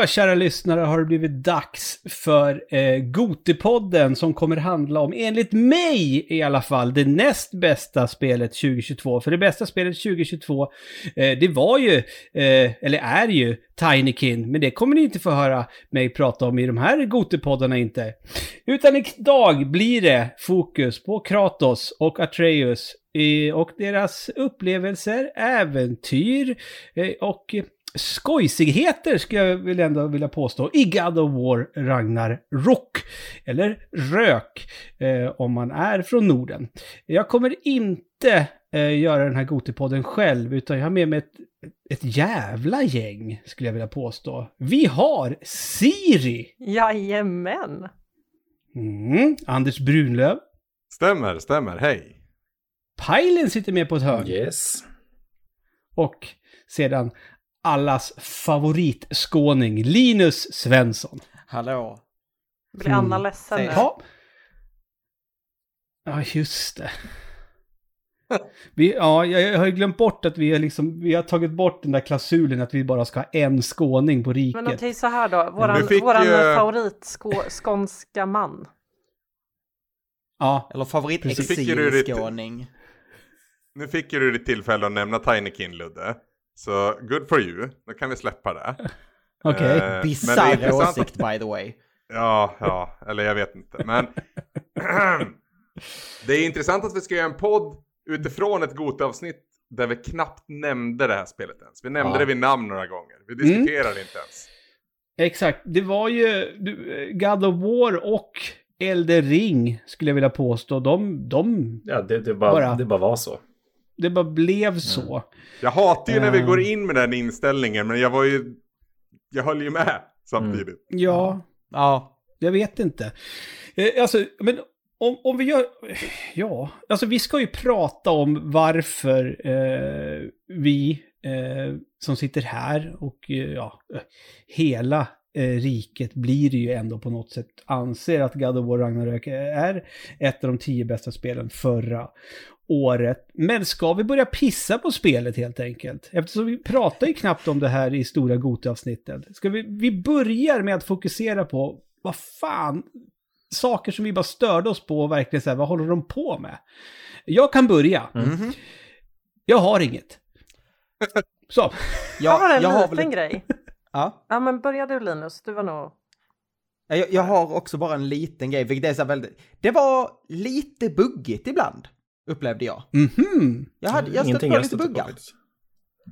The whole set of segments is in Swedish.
Då, kära lyssnare, har det blivit dags för eh, Gotipodden som kommer handla om, enligt mig i alla fall, det näst bästa spelet 2022. För det bästa spelet 2022, eh, det var ju, eh, eller är ju, Tinykin. Men det kommer ni inte få höra mig prata om i de här Gotipoddarna inte. Utan idag blir det fokus på Kratos och Atreus eh, och deras upplevelser, äventyr eh, och skojsigheter skulle jag väl ändå vilja påstå i God of War Ragnar Rock. Eller Rök eh, om man är från Norden. Jag kommer inte eh, göra den här Gotipodden själv utan jag har med mig ett, ett jävla gäng skulle jag vilja påstå. Vi har Siri! Jajamän! Mm, Anders Brunlöv. Stämmer, stämmer. Hej. Pajlen sitter med på ett hörn. Yes. Och sedan allas favoritskåning, Linus Svensson. Hallå. Blir Anna ledsen nu? Ja. Ja, just det. Vi, ja, jag har ju glömt bort att vi har, liksom, vi har tagit bort den där klausulen att vi bara ska ha en skåning på riket. Men okej, så här då. Våran, våran ju- favoritskånska man. Ja, Eller favoritexilskåning. Nu fick ju du ditt tillfälle att nämna Tinykin, Ludde. Så good for you. Då kan vi släppa det. okej. Eh, men det är Bisarr intressant åsikt by the way. Ja, ja, eller jag vet inte. Men det är intressant att vi ska göra en podd utifrån ett Gota-avsnitt där vi knappt nämnde det här spelet ens. Vi nämnde Ja. det vid namn några gånger. Vi Mm. diskuterade inte ens. Exakt. Det var ju God of War och Elder Ring skulle jag vilja påstå. De, de, Ja, det, det, bara, Bara. det bara var så. Det bara blev så. Jag hatar ju när vi Eh. går in med den inställningen, men jag var ju... Jag höll ju med samtidigt. Ja, Ja, Jag vet inte. Eh, alltså, men om, om vi gör... Ja, alltså vi ska ju prata om varför eh, vi eh, som sitter här och eh, ja, hela eh, riket blir det ju ändå på något sätt anser att God of War Ragnarök är ett av de tio bästa spelen förra året. Men ska vi börja pissa på spelet helt enkelt? Eftersom vi pratar ju knappt om det här i stora Gota-avsnittet. Ska vi, vi börjar med att fokusera på vad fan, saker som vi bara störde oss på och verkligen så här, vad håller de på med? Jag kan börja. Mhm. Jag har inget. Så. Jag har en jag har liten väl ett- grej. Ja. Ja, men börja du Linus, du var nog... Ja, Jag, jag har också bara en liten grej, vilket är så här väldigt... Det var lite buggigt ibland, upplevde jag. Mhm. Jag, hade, jag stötte på jag lite buggar.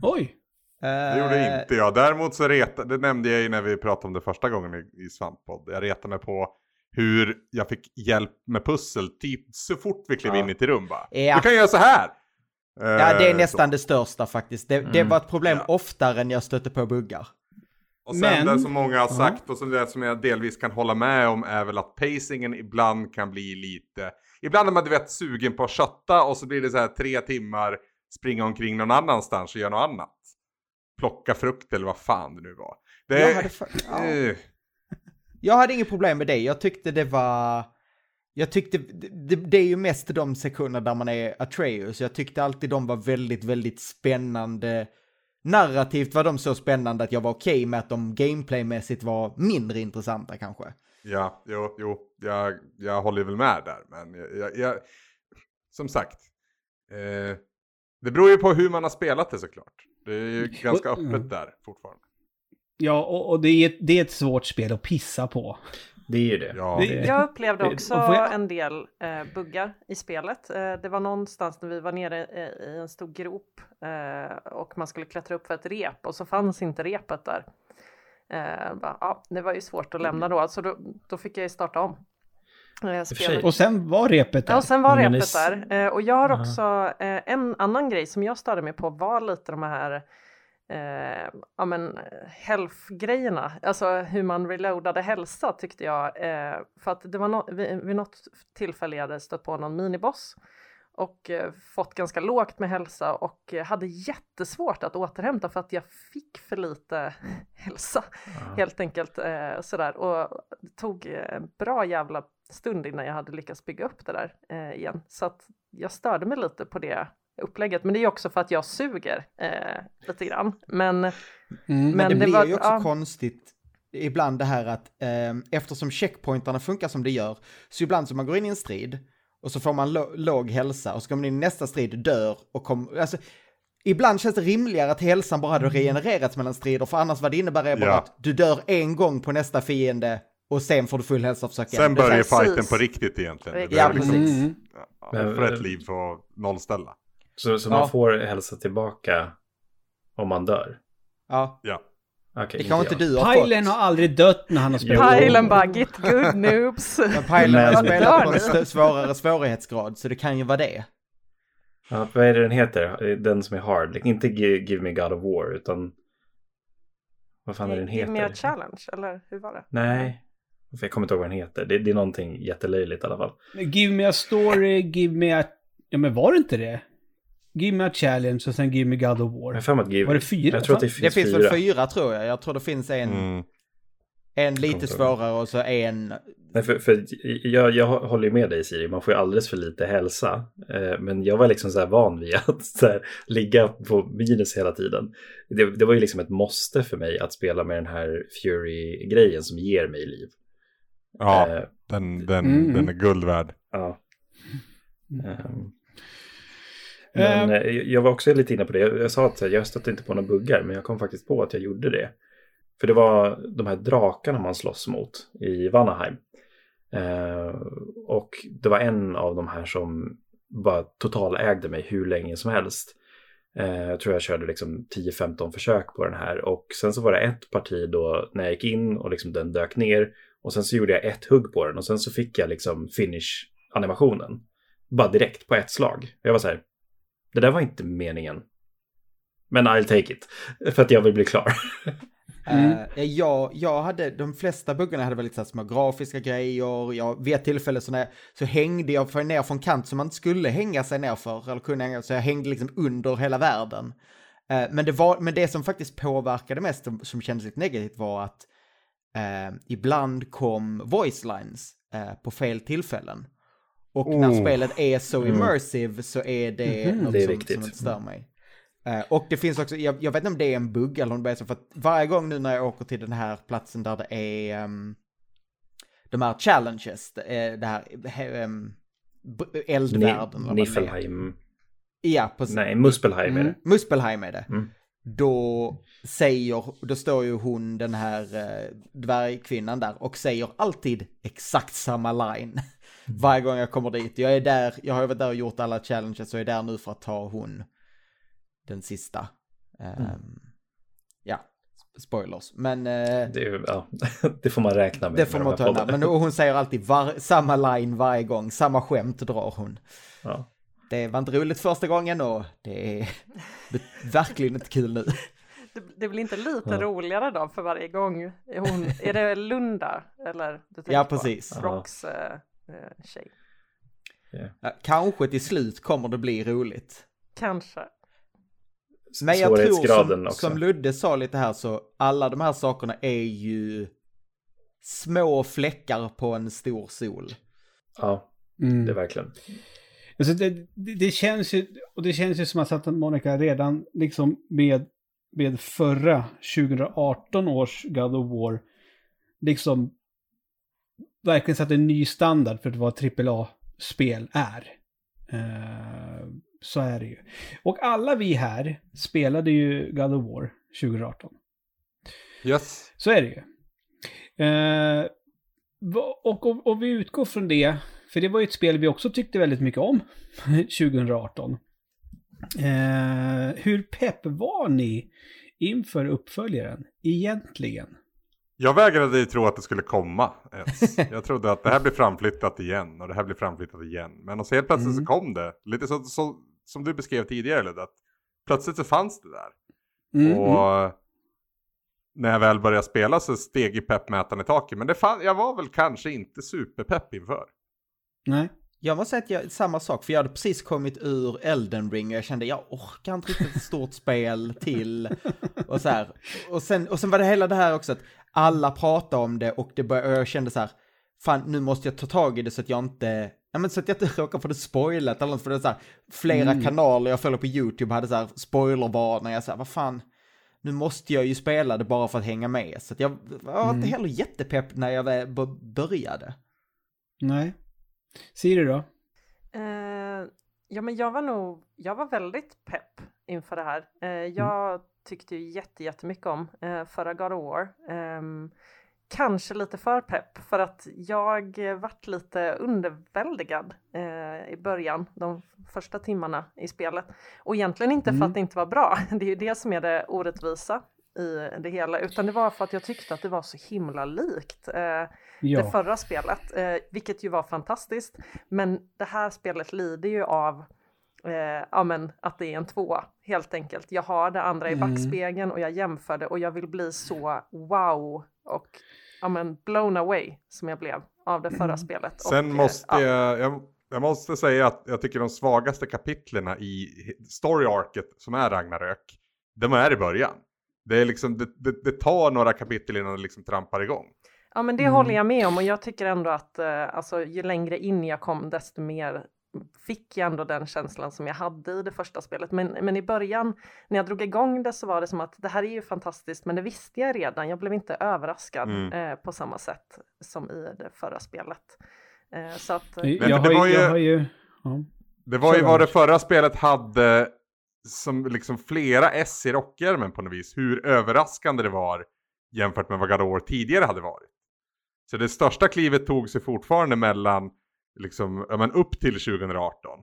Oj. Det gjorde inte jag. Däremot så retade, det nämnde jag ju när vi pratade om det första gången i, i Svamppodd. Jag retade mig på hur jag fick hjälp med pussel typ så fort vi klev Ja. in i ett rum bara. Ja. Du kan göra så här! Ja, det är Eh, nästan så. det största faktiskt. Det, det Mm. var ett problem Ja. oftare än jag stötte på buggar. Och sen Men- det som många har sagt och som, det som jag delvis kan hålla med om är väl att pacingen ibland kan bli lite... Ibland är man du vet sugen på att kötta och så blir det så här tre timmar springa omkring någon annanstans och göra något annat. Plocka frukt eller vad fan det nu var. Det Jag hade, fa- ja. Eh, jag hade inget problem med det. Jag tyckte det var... Jag tyckte, det, det är ju mest de sekunder där man är Atreus. Jag tyckte alltid de var väldigt, väldigt spännande. Narrativt var de så spännande att jag var okej med att de gameplaymässigt var mindre intressanta kanske. Ja, jo, jo jag, jag håller väl med där. Men jag, jag, jag, som sagt, eh, det beror ju på hur man har spelat det såklart. Det är ju ganska Och- öppet där fortfarande. Ja, och, och det, är ett, det är ett svårt spel att pissa på. Det är ju det. Ja, Det- Jag upplevde också jag- en del eh, buggar i spelet. Eh, det var någonstans när vi var nere i, i en stor grop eh, och man skulle klättra upp för ett rep och så fanns inte repet där. Eh, bara, ja, det var ju svårt att lämna då, så då, då fick jag ju starta om. Eh. Och sen var repet där. Ja, och sen var repet s- där. Eh, och jag har Aha. också eh, en annan grej som jag störde mig på var lite de här eh, ja, men, health-grejerna. Alltså hur man reloadade hälsa tyckte jag. Eh, för att det var no vid, vid något tillfälle jag hade stött på någon miniboss och eh, fått ganska lågt med hälsa och eh, hade jättesvårt att återhämta för att jag fick för lite hälsa helt enkelt eh, sådär och det tog en bra jävla stund innan jag hade lyckats bygga upp det där eh, igen så att jag störde mig lite på det upplägget men det är också för att jag suger eh, lite grann men Mm. Men, det, det blir var- ju också ja. konstigt. ibland det här att eftersom checkpointarna funkar som det gör, så ibland så man går in i en strid och så får man låg hälsa och så kommer man in i nästa strid, dör och kommer, alltså Ibland känns det rimligare att hälsan bara hade regenererats mellan strider, för annars vad det innebär är bara Ja. att du dör en gång på nästa fiende och sen får du full hälsa och försöka Sen börjar fighten på riktigt egentligen. Ja, Det är liksom- precis. Mm. Ja, Men- för ett liv för att nollställa. Så, så Ja. man får hälsa tillbaka om man dör? Ja, Ja. Okej, det kanske inte jag. du har Pilen fått. har aldrig dött när han har spelat. Pilen bara get good noobs. Men Pilen har spelat på en svårare svårighetsgrad, så det kan ju vara det. Ja, vad är det den heter? Den som är hard? Like, Inte Gi- Give Me God of War, utan... Vad fan är den Give me a heter? challenge, eller hur var det? Nej, för jag kommer inte ihåg vad den heter. Det, det är någonting jättelöjligt i alla fall. Give me a story, give me a... Ja men var det inte det? Give me a challenge och sen give me God of Jag War. har för att Give... Var det fyra? Jag tror att det Det finns, finns fyra. väl fyra tror jag. Jag tror det finns en, Mm. en lite svårare och så en... Nej, för, för jag, jag håller ju med dig Siri, man får ju alldeles för lite hälsa. Eh, men jag var liksom så här van vid att så här, ligga på minus hela tiden. Det, det var ju liksom ett måste för mig att spela med den här Fury-grejen som ger mig liv. Ja, Eh, den, den, Mm. den är guld värd. ja. Ehm. Men eh, jag var också lite inne på det. Jag, jag sa att jag stötte inte på några buggar, men jag kom faktiskt på att jag gjorde det. För det var de här drakarna man slåss mot i Vanaheim. Eh, och det var en av de här som bara totalägde mig hur länge som helst. Eh, jag tror jag körde liksom 10-15 försök på den här. Och sen så var det ett parti då när jag gick in och liksom den dök ner. Och sen så gjorde jag ett hugg på den och sen så fick jag liksom finish animationen. Bara direkt på ett slag. Jag var så här, det där var inte meningen. Men I'll take it. För att jag vill bli klar. Mm. eh, jag, jag hade, de flesta buggarna hade väl lite så här små grafiska grejer. Jag, vid ett tillfälle så, när, så hängde jag för ner från kant som man inte skulle hänga sig ner för. Eller kunna hänga, så jag hängde liksom under hela världen. Eh, men, det var, men det som faktiskt påverkade mest, som, som kändes lite negativt, var att eh, ibland kom voice lines eh, på fel tillfällen. Och när Oh. spelet är så Mm. immersive så är det Mhm. något Det är som, viktigt. som inte stör mig. Eh, och det finns också, jag, jag vet inte om det är en bugg eller om det är så, för att varje gång nu när jag åker till den här platsen där det är um, de här challenges, det, är det här um, eldvärlden. är. Niffelheim. Ja, precis. Nej, Muspelheim är Mm. det. Muspelheim är det. Mm. Då säger, då står ju hon, den här eh, dvärgkvinnan där och säger alltid exakt samma line. Varje gång jag kommer dit. Jag är där, jag har varit där och gjort alla challenges och är där nu för att ta hon den sista. Ehm, Ja, spoilers. Men eh, Det, är, ju- ja, det får man räkna med. det får man ta med. Men hon säger alltid var, samma line varje gång, samma skämt drar hon. Ja. Det var inte roligt första gången och det är verkligen inte kul nu. Det, det blir inte lite Ja. roligare då för varje gång? Är, hon, är det Lunda eller? Du Ja, på? precis. Rocks eh, eh, tjej. Ja, Kanske till slut kommer det bli roligt. Kanske. Men jag tror som, också. som Ludde sa lite här så alla de här sakerna är ju små fläckar på en stor sol. Ja, Mm. det är verkligen. Alltså det, det, det känns ju, och det känns ju som att Santa Monica redan liksom med, med förra 2018 års God of War liksom verkligen satte en ny standard för vad AAA-spel är. Eh, så är det ju. Och alla vi här spelade ju God of War 2018. Yes. Så är det ju. Va- och om, om vi utgår från det, för det var ju ett spel vi också tyckte väldigt mycket om 2018. Eh, hur pepp var ni inför uppföljaren egentligen? Jag vägrade ju tro att det skulle komma ens. Jag trodde att det här blir framflyttat igen och det här blir framflyttat igen. Men och så helt plötsligt Mm. så kom det. Lite så, så som du beskrev tidigare Ludde, att plötsligt så fanns det där. Mm, Och när jag väl började spela så steg ju peppmätaren i taket. Men det fan, jag var väl kanske inte superpepp inför. Nej. Jag måste säga att jag, samma sak, för jag hade precis kommit ur Elden Ring och jag kände jag orkar inte riktigt ett stort spel till. Och så här. Och sen, och sen var det hela det här också att alla pratade om det och, det bör, och jag kände så här, fan nu måste jag ta tag i det så att jag inte, ja men så att jag inte råkar få det spoilat eller något, för det är så här, flera Mm. kanaler jag följer på YouTube hade så här spoilervarningar, jag så här, vad fan, nu måste jag ju spela det bara för att hänga med. Så jag var mm. inte heller jättepepp när jag började. Nej. Siri då? Uh, ja, men jag var nog, jag var väldigt pepp inför det här. Jag mm. tyckte ju jätte, jättemycket om uh, förra God of War. Um, kanske lite för pepp för att jag vart lite underväldigad eh, i början, de första timmarna i spelet. Och egentligen inte mm. för att det inte var bra, det är ju det som är det orättvisa i det hela, utan det var för att jag tyckte att det var så himla likt eh, ja. det förra spelet, eh, vilket ju var fantastiskt. Men det här spelet lider ju av eh, ja, men, att det är en tvåa, helt enkelt. Jag har det andra i mm. backspegeln och jag jämför det och jag vill bli så wow och ja, men, blown away som jag blev av det förra mm. spelet. Sen och, eh, måste jag, jag, jag, måste säga att jag tycker de svagaste kapitlerna i story-arket som är Ragnarök, de är i början. Det, är liksom, det, det, det tar några kapitel innan det liksom trampar igång. Ja men det mm. håller jag med om och jag tycker ändå att eh, alltså, ju längre in jag kom desto mer fick jag ändå den känslan som jag hade i det första spelet. Men, men i början när jag drog igång det så var det som att det här är ju fantastiskt men det visste jag redan. Jag blev inte överraskad mm. eh, på samma sätt som i det förra spelet. Eh, så att, eh, jag, det var ju, jag har ju ja. Det var ju vad det förra spelet hade som liksom flera S i rockärmen på något vis. Hur överraskande det var jämfört med vad God of War tidigare hade varit. Så det största klivet tog sig fortfarande mellan liksom, ja, men upp till 2018.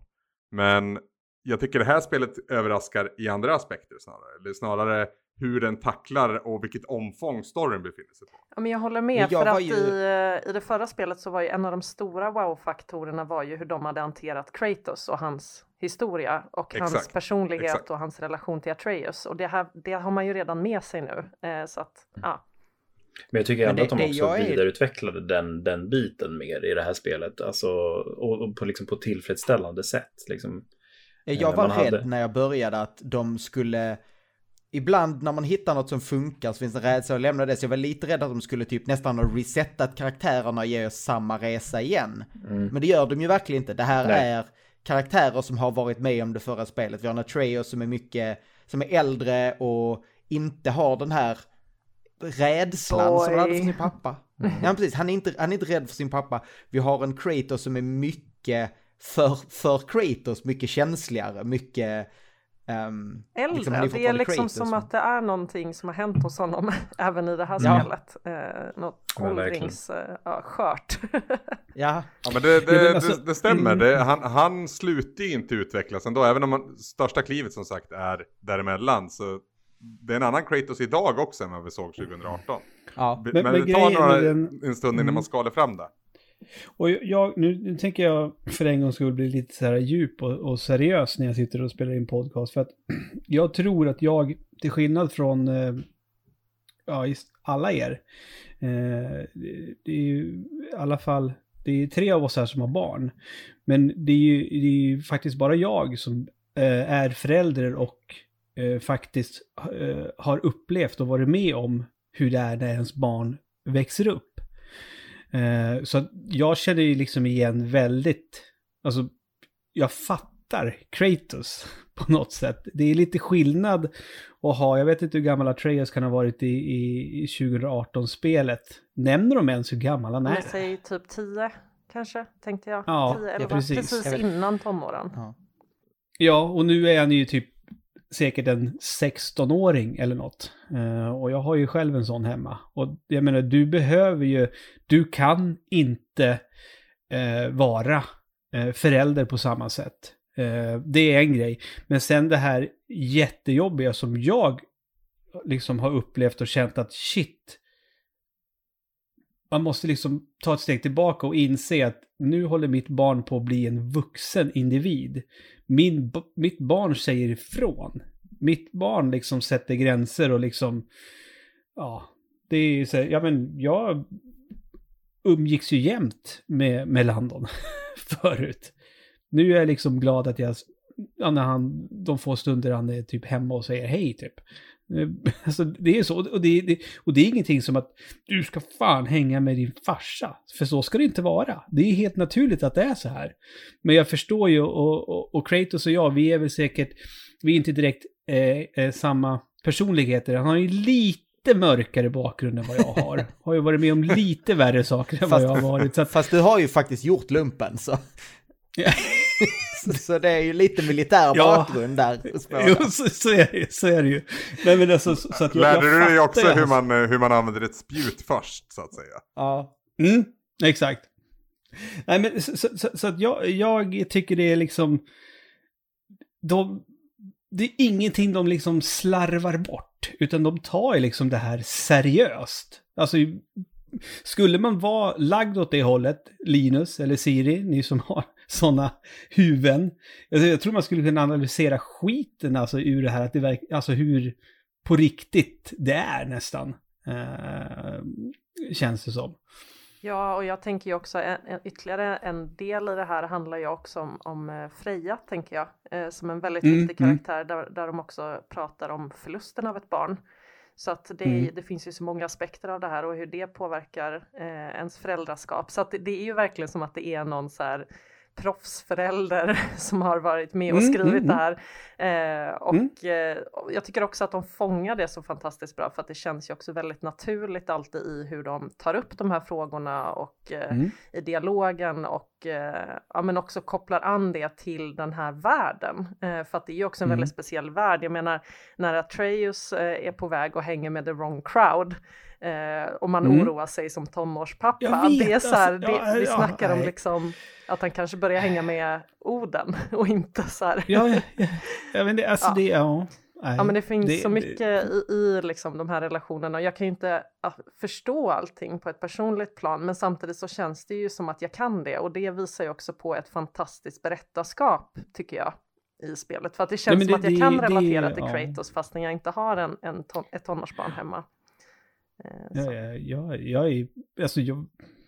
Men jag tycker det här spelet överraskar i andra aspekter snarare. Eller snarare hur den tacklar och vilket omfång storyn befinner sig på. Ja, men jag håller med, jag för att ju... i, i det förra spelet så var ju en av de stora wow-faktorerna var ju hur de hade hanterat Kratos och hans historia och Exakt. hans personlighet Exakt. och hans relation till Atreus. Och det, här, det har man ju redan med sig nu. Eh, så att, ja. Men jag tycker ändå att de också är... vidareutvecklade den, den biten mer i det här spelet. Alltså, och, och på, liksom på tillfredsställande sätt. Liksom. Jag eh, var rädd hade... när jag började att de skulle... Ibland när man hittar något som funkar så finns det rädsla att lämna det. Så jag var lite rädd att de skulle typ nästan ha resetat karaktärerna och ge oss samma resa igen. Mm. Men det gör de ju verkligen inte. Det här Nej. är karaktärer som har varit med om det förra spelet. Vi har en Atreus som är mycket, som är äldre och inte har den här rädslan Boy. som han hade för sin pappa. Mm. Ja precis, han är, inte, han är inte rädd för sin pappa. Vi har en Kratos som är mycket för, för Kratos, mycket känsligare, mycket... Um, Äldre, liksom, det är liksom Kratos. som att det är någonting som har hänt hos honom även i det här ja. spelet. Uh, något åldringsskört. Uh, ja. ja, men det, det, alltså, det, det stämmer. Mm. Det, han, han slutar ju inte utvecklas ändå, även om man, största klivet som sagt är däremellan. Så det är en annan Kratos idag också än vad vi såg 2018. Ja, men, men, men det tar några, den... en stund innan mm. man skalar fram det. Och jag, nu, nu, tänker jag för en gångs skull bli lite så här djup och, och, seriös när jag sitter och spelar in podcast. För att jag tror att jag, till skillnad från eh, ja, alla er, eh, det är ju i alla fall, det är tre av oss här som har barn. Men det är ju, det är ju faktiskt bara jag som eh, är förälder och eh, faktiskt eh, har upplevt och varit med om hur det är när ens barn växer upp. Eh, så jag känner ju liksom igen väldigt, alltså jag fattar Kratos på något sätt. Det är lite skillnad att ha, jag vet inte hur gammal Atreus kan ha varit i, i, i 2018-spelet. Nämner de ens hur gammal han är? Säg typ 10 kanske, tänkte jag. Ja, 10, 11, ja precis. precis innan tonåren. Ja. ja, och nu är han ju typ säkert en 16-åring eller något. Eh, och jag har ju själv en sån hemma. Och jag menar, du behöver ju, du kan inte eh, vara eh, förälder på samma sätt. Eh, det är en grej. Men sen det här jättejobbiga som jag liksom har upplevt och känt att shit, man måste liksom ta ett steg tillbaka och inse att nu håller mitt barn på att bli en vuxen individ min, mitt barn säger ifrån. Mitt barn liksom sätter gränser och liksom, ja, det är ju så ja men jag umgicks ju jämt med, med Landon förut. Nu är jag liksom glad att jag, ja, när han, de få stunder han är typ hemma och säger hej typ. Eh, alltså det är så, och det, det, och det är ingenting som att du ska fan hänga med din farsa. För så ska det inte vara. Det är helt naturligt att det är så här. Men jag förstår ju, och, och, och Kratos och jag, vi är väl säkert, vi är inte direkt eh, eh, samma personligheter. Han har ju lite mörkare bakgrund än vad jag har. Har ju varit med om lite värre saker än vad jag har varit. Att, Fast du har ju faktiskt gjort lumpen så. så, så det är ju lite militär Ja. bakgrund där. hos båda. jo, så, så, är det, ju, så är det ju. Nej, men alltså, så, så att jag, Lärde jag du dig också hur hans- man, eh, hur man använder ett spjut först, så att säga? Ja. Mm, exakt. Nej, men så, så, så, så att jag, jag tycker det är liksom... De, det är ingenting de liksom slarvar bort, utan de tar ju liksom det här seriöst. Alltså, skulle man vara lagd åt det hållet, Linus eller Siri, ni som har sådana huvuden. Alltså, jag tror man skulle kunna analysera skiten alltså ur det här, att det verk, alltså hur på riktigt det är nästan. Eh, känns det som. Ja, och jag tänker ju också en, en, ytterligare en del i det här handlar ju också om, om eh, Freja, tänker jag, eh, som en väldigt Mm, viktig mm. karaktär där, där de också pratar om förlusten av ett barn. Så att det, Mm. det finns ju så många aspekter av det här och hur det påverkar eh, ens föräldraskap. Så att det, det är ju verkligen som att det är någon så här proffsförälder som har varit med och Mm, skrivit mm, det här. Eh, och Mm. eh, och jag tycker också att de fångar det så fantastiskt bra för att det känns ju också väldigt naturligt alltid i hur de tar upp de här frågorna och eh, Mm. i dialogen och eh, ja, men också kopplar an det till den här världen. Eh, för att det är ju också en Mm. väldigt speciell värld. Jag menar när Atreus eh, är på väg och hänger med the wrong crowd eh, och man Mm. oroar sig som tonårspappa. Jag vet, det är så här, alltså, ja, det, vi ja, snackar om nej. liksom att han kanske börjar hänga med Oden och inte så här. Ja, ja, ja. jag vet inte, alltså Ja. det, ja. Nej. Ja men det finns Det- så det- mycket i, i liksom de här relationerna och jag kan ju inte förstå allting på ett personligt plan men samtidigt så känns det ju som att jag kan det och det visar ju också på ett fantastiskt berättarskap tycker jag i spelet för att det känns som det- att jag kan relatera till ja. Kratos fastän jag inte har en, en ton, ett tonårsbarn hemma. Eh, Ja, så. ja, ja, jag är, alltså, jag,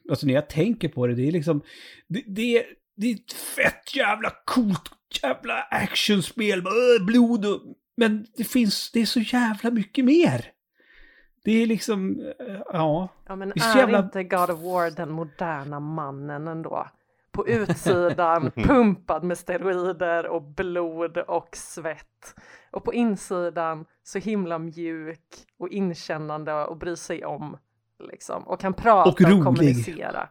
alltså när jag tänker på det, det är liksom, det, det, det är ett fett jävla coolt jävla actionspel, blod och, men det finns, det är så jävla mycket mer. Det är liksom, eh, ja. Ja men är är jävla- inte God of War den moderna mannen ändå? På utsidan pumpad med steroider och blod och svett. Och på insidan så himla mjuk och inkännande och bryr sig om. Liksom. Och kan prata Och och, rolig. kommunicera.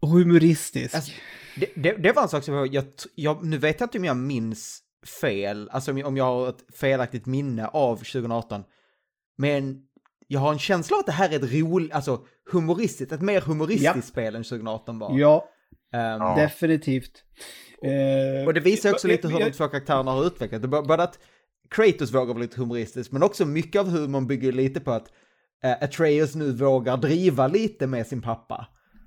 Och humoristisk. Alltså, det, det, det var en sak som jag, jag, jag, nu vet jag inte om jag minns fel, alltså om jag, har ett felaktigt minne av 2018. Men jag har en känsla av att det här är ett roligt, alltså humoristiskt, ett mer humoristiskt Ja. spel än 2018 var. ja, Ja. definitivt. Eh, Och det visar också lite hur jag- de två karaktärerna har utvecklat. Det Både att Kratos vågar vara lite humoristisk, men också mycket av humorn bygger lite på att eh, Atreus nu vågar driva lite med sin pappa.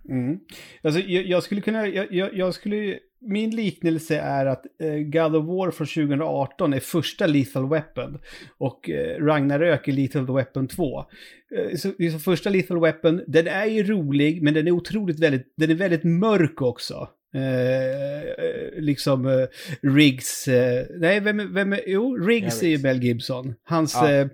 Mm. Alltså, jag, jag skulle kunna, jag, jag skulle, min liknelse är att eh, God of War från 2018 är första Lethal Weapon och eh, Ragnarök är Lethal Weapon 2. Eh, så, så första Lethal Weapon, den är ju rolig men den är otroligt väldigt, den är väldigt mörk också. Eh, eh, liksom eh, Riggs, eh, nej vem, vem jo Riggs Ja, är ju. Mel Gibson. Hans, Ja. eh, eh,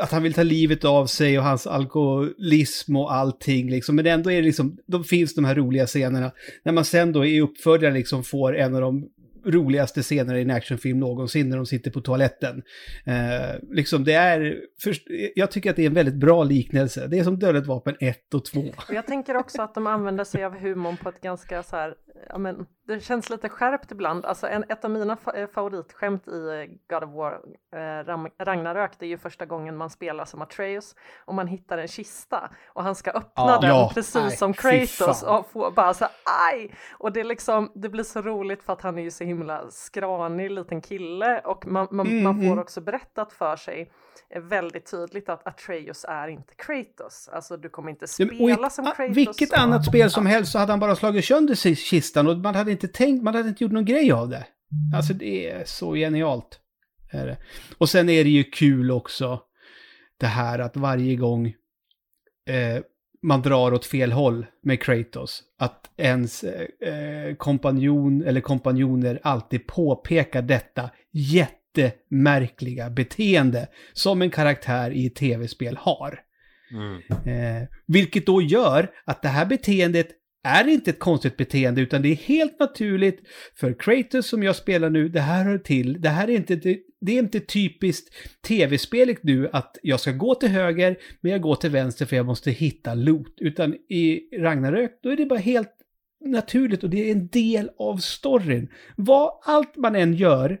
att han vill ta livet av sig och hans alkoholism och allting liksom. Men ändå är det liksom, då finns de här roliga scenerna. När man sen då i uppföljaren liksom får en av de roligaste scener i en actionfilm någonsin när de sitter på toaletten. Eh, liksom det är, först, jag tycker att det är en väldigt bra liknelse. Det är som Dödligt vapen 1 och 2. Jag tänker också att de använder sig av humorn på ett ganska så här, ja men det känns lite skärpt ibland. Alltså en, ett av mina fa- eh, favoritskämt i eh, God of War, eh, Ram- Ragnarök, det är ju första gången man spelar som Atreus och man hittar en kista och han ska öppna Ja. den Ja, precis nej, som Kratos och få bara så aj! Och det är liksom, det blir så roligt för att han är ju så himla skranig liten kille och man, man, Mm, man får mm. också berättat för sig eh, väldigt tydligt att Atreus är inte Kratos. Alltså du kommer inte spela i- som Kratos. Vilket och- annat spel som helst så hade han bara slagit sönder sig- kistan och man hade inte tänkt, man hade inte gjort någon grej av det. Alltså det är så genialt. Är det. Och sen är det ju kul också det här att varje gång eh, man drar åt fel håll med Kratos, att ens eh, kompanjon eller kompanjoner alltid påpekar detta jättemärkliga beteende som en karaktär i ett tv-spel har. Mm. Eh, vilket då gör att det här beteendet är inte ett konstigt beteende utan det är helt naturligt för Kratos som jag spelar nu, det här hör till, det här är inte det är inte typiskt tv-speligt nu att jag ska gå till höger, men jag går till vänster för jag måste hitta loot. Utan i Ragnarök, då är det bara helt naturligt och det är en del av storyn. Vad allt man än gör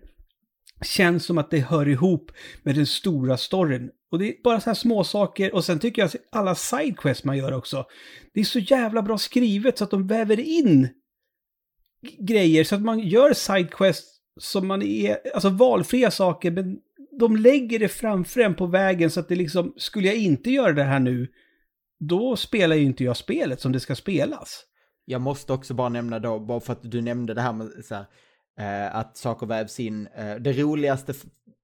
känns som att det hör ihop med den stora storyn. Och det är bara så här små saker och sen tycker jag att alla sidequests man gör också. Det är så jävla bra skrivet så att de väver in grejer så att man gör sidequests som man är, alltså valfria saker, men de lägger det framför en på vägen så att det liksom, skulle jag inte göra det här nu, då spelar ju inte jag spelet som det ska spelas. Jag måste också bara nämna då, bara för att du nämnde det här med så här, eh, att saker vävs in. Eh, det roligaste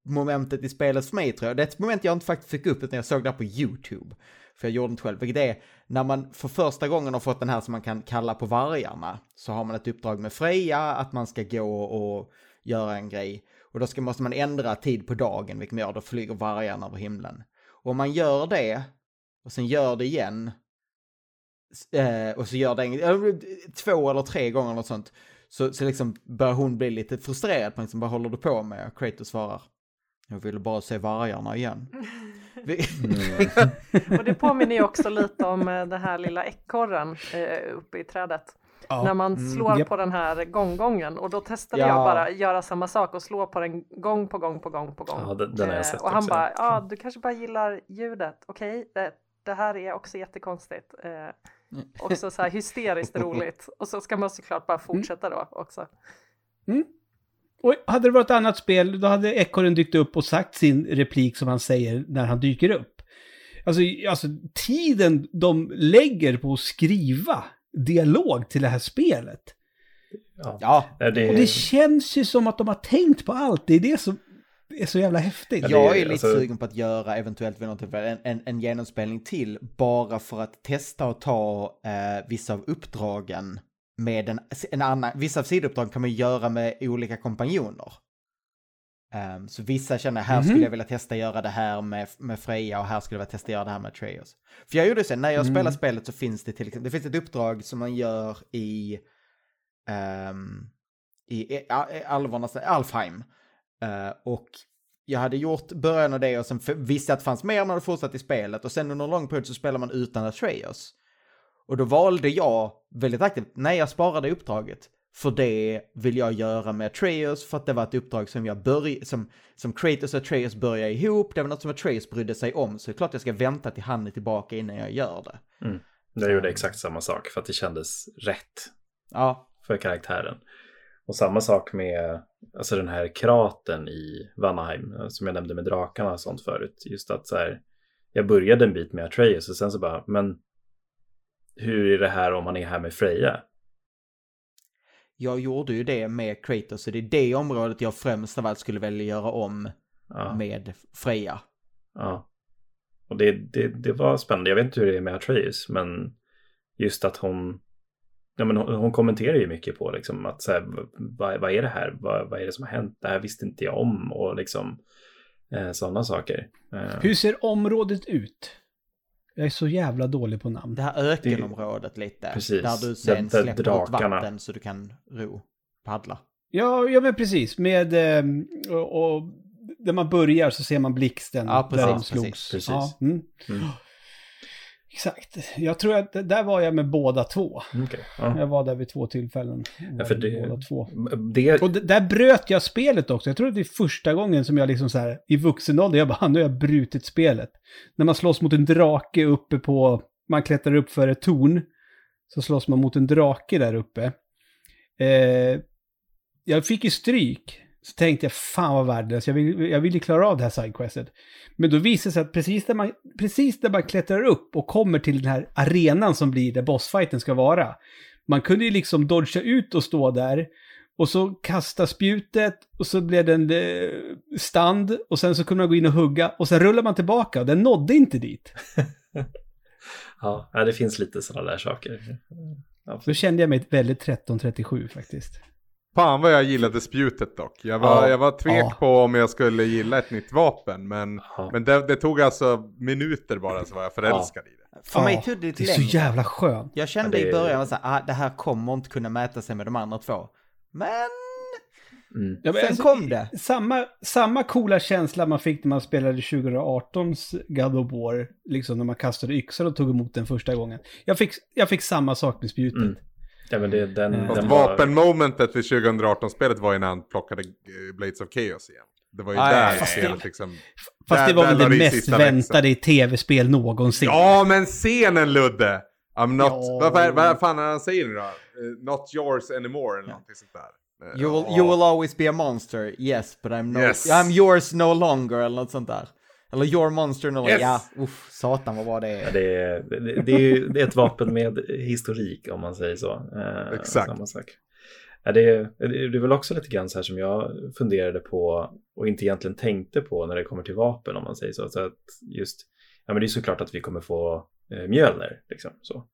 momentet i spelet för mig tror jag, det är ett moment jag inte faktiskt fick upp utan jag såg det här på YouTube. För jag gjorde det inte själv, vilket är när man för första gången har fått den här som man kan kalla på vargarna, så har man ett uppdrag med Freja att man ska gå och göra en grej. Och då ska, måste man ändra tid på dagen, vilket man gör, då flyger vargarna över himlen. Och om man gör det, och sen gör det igen, eh, och så gör det en, två eller tre gånger något sånt, så, så liksom börjar hon bli lite frustrerad på liksom, vad håller du på med? Och Kratos svarar, jag ville bara se vargarna igen. Mm. och det påminner ju också lite om eh, den här lilla ekorren eh, uppe i trädet. Ja. När man mm, slår mm, yep. på den här gånggången och då testade ja. jag bara göra samma sak och slå på den gång på gång på gång på gång. Ja, den, den har jag sett och han bara, ja du kanske bara gillar ljudet, okej, okay, det, det, här är också jättekonstigt. Eh, också så här hysteriskt roligt. Och så ska man såklart bara fortsätta då också. Mm. Och hade det varit ett annat spel, då hade ekorren dykt upp och sagt sin replik som han säger när han dyker upp. Alltså, alltså tiden de lägger på att skriva dialog till det här spelet. Ja. ja. Det... Och det känns ju som att de har tänkt på allt. Det är det som är så jävla häftigt. Jag är lite alltså... sugen på att göra eventuellt vid något tillfälle en, en, en genomspelning till bara för att testa och ta eh, vissa av uppdragen med en, en annan, vissa av sidouppdrag kan man göra med olika kompanjoner. Um, så vissa känner, här mm -hmm. skulle jag vilja testa göra det här med, med Freja och här skulle jag vilja testa göra det här med Atreus. För jag gjorde så, när jag mm. spelar spelet så finns det till exempel, det finns ett uppdrag som man gör i, um, i, i Alvornas, Alfheim. Uh, och jag hade gjort början av det och sen visste jag att det fanns mer när det fortsatt i spelet och sen under en lång period så spelar man utan Atreus. Och då valde jag väldigt aktivt, nej jag sparade uppdraget. För det vill jag göra med Atreus för att det var ett uppdrag som jag började, som, som Kratos och Atreus började ihop, det var något som Atreus brydde sig om, så det är klart jag ska vänta till han är tillbaka innan jag gör det. Mm. Jag gjorde exakt samma sak för att det kändes rätt. Ja. För karaktären. Och samma sak med alltså den här kraten i Vanaheim, som jag nämnde med drakarna och sånt förut. Just att så här, jag började en bit med Atreus och sen så bara, men hur är det här om man är här med Freja? Jag gjorde ju det med Kratos, så det är det området jag främst av allt skulle vilja göra om ja. med Freja. Ja. Och det, det, det var spännande. Jag vet inte hur det är med Atreus, men just att hon, ja, men hon, hon kommenterar ju mycket på liksom att så här, vad, vad är det här? Vad, vad är det som har hänt? Det här visste inte jag om och liksom eh, sådana saker. Eh. Hur ser området ut? Jag är så jävla dålig på namn. Det här ökenområdet lite. Precis. Där du sen det, släpper ut vatten så du kan ro, paddla. Ja, ja men precis. Med, ehm, och, och där man börjar så ser man blixten. Ja, precis. Där de slogs. Precis. Ja, mm. Mm. Exakt. Jag tror att där var jag med båda två. Okay, ja. Jag var där vid två tillfällen. Ja, för det, båda två. Det... Och där bröt jag spelet också. Jag tror att det är första gången som jag liksom så här i vuxen ålder, jag bara, nu har jag brutit spelet. När man slåss mot en drake uppe på, man klättrar upp för ett torn. Så slåss man mot en drake där uppe. Eh, jag fick ju stryk så tänkte jag, fan vad värdelöst, jag vill, jag ju klara av det här sidequestet. Men då visade det sig att precis där, man, precis där man klättrar upp och kommer till den här arenan som blir där bossfighten ska vara. Man kunde ju liksom dodga ut och stå där. Och så kasta spjutet och så blev det en eh, stand och sen så kunde man gå in och hugga och sen rullar man tillbaka och den nådde inte dit. ja, det finns lite sådana där saker. Absolut. Då kände jag mig väldigt 1337 faktiskt. Fan vad jag gillade spjutet dock. Jag var, ja, jag var tvek ja. på om jag skulle gilla ett nytt vapen. Men, ja. men det, det, tog alltså minuter bara så var jag förälskad i det. För mig tog det lite längre. Det är så jävla skönt. Jag kände det... i början att ah, det här kommer inte kunna mäta sig med de andra två. Men Mm. Ja, men Sen alltså, kom det. Samma, samma coola känsla man fick när man spelade 2018s God of War, liksom när man kastade yxor och tog emot den första gången. Jag fick, jag fick samma sak med spjutet. Mm. Ja, men det, den, Mm. Den var... vapenmomentet vid 2018-spelet var ju när han plockade eh, Blades of Chaos igen. Det var ju Ah, där ja, fast spelet det- liksom... Fast Där- det var väl det mest väntade i tv-spel någonsin. Ja, men scenen Ludde! I'm not... Ja. Vad, fan- vad fan är han säger nu då? Eh, not yours anymore eller någonting sånt där. Eh, You will, ja. you will always be a monster, yes, but I'm, no, Yes. I'm yours no longer, eller något sånt där. Eller your monster. Yes. Ja, uff, satan vad bra det Ja, är. det, är, det, det, är ju, det är ett vapen med historik om man säger så. Eh, Exakt. Samma sak. Ja, det, är, det är väl också lite grann så här som jag funderade på och inte egentligen tänkte på när det kommer till vapen om man säger så. så att just, ja men det är såklart att vi kommer få eh, Mjölner. Liksom, så.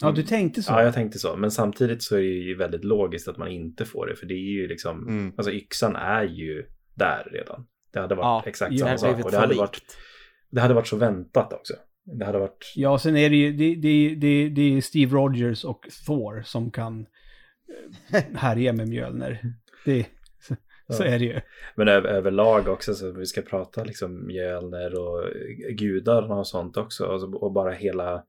Ja, du tänkte så? Ja, jag tänkte så. Men samtidigt så är det ju väldigt logiskt att man inte får det. För det är ju liksom, Mm. alltså yxan är ju där redan. Det hade varit Ja, exakt samma sak. Och det hade, varit, det hade varit så väntat också. Det hade varit... Ja, sen är det ju, det, det, det, det är Steve Rogers och Thor som kan eh, härja med Mjölner. Det, så, så Ja. är det ju. Men över, överlag också, så vi ska prata liksom Mjölner och gudarna och sånt också. Alltså, och bara hela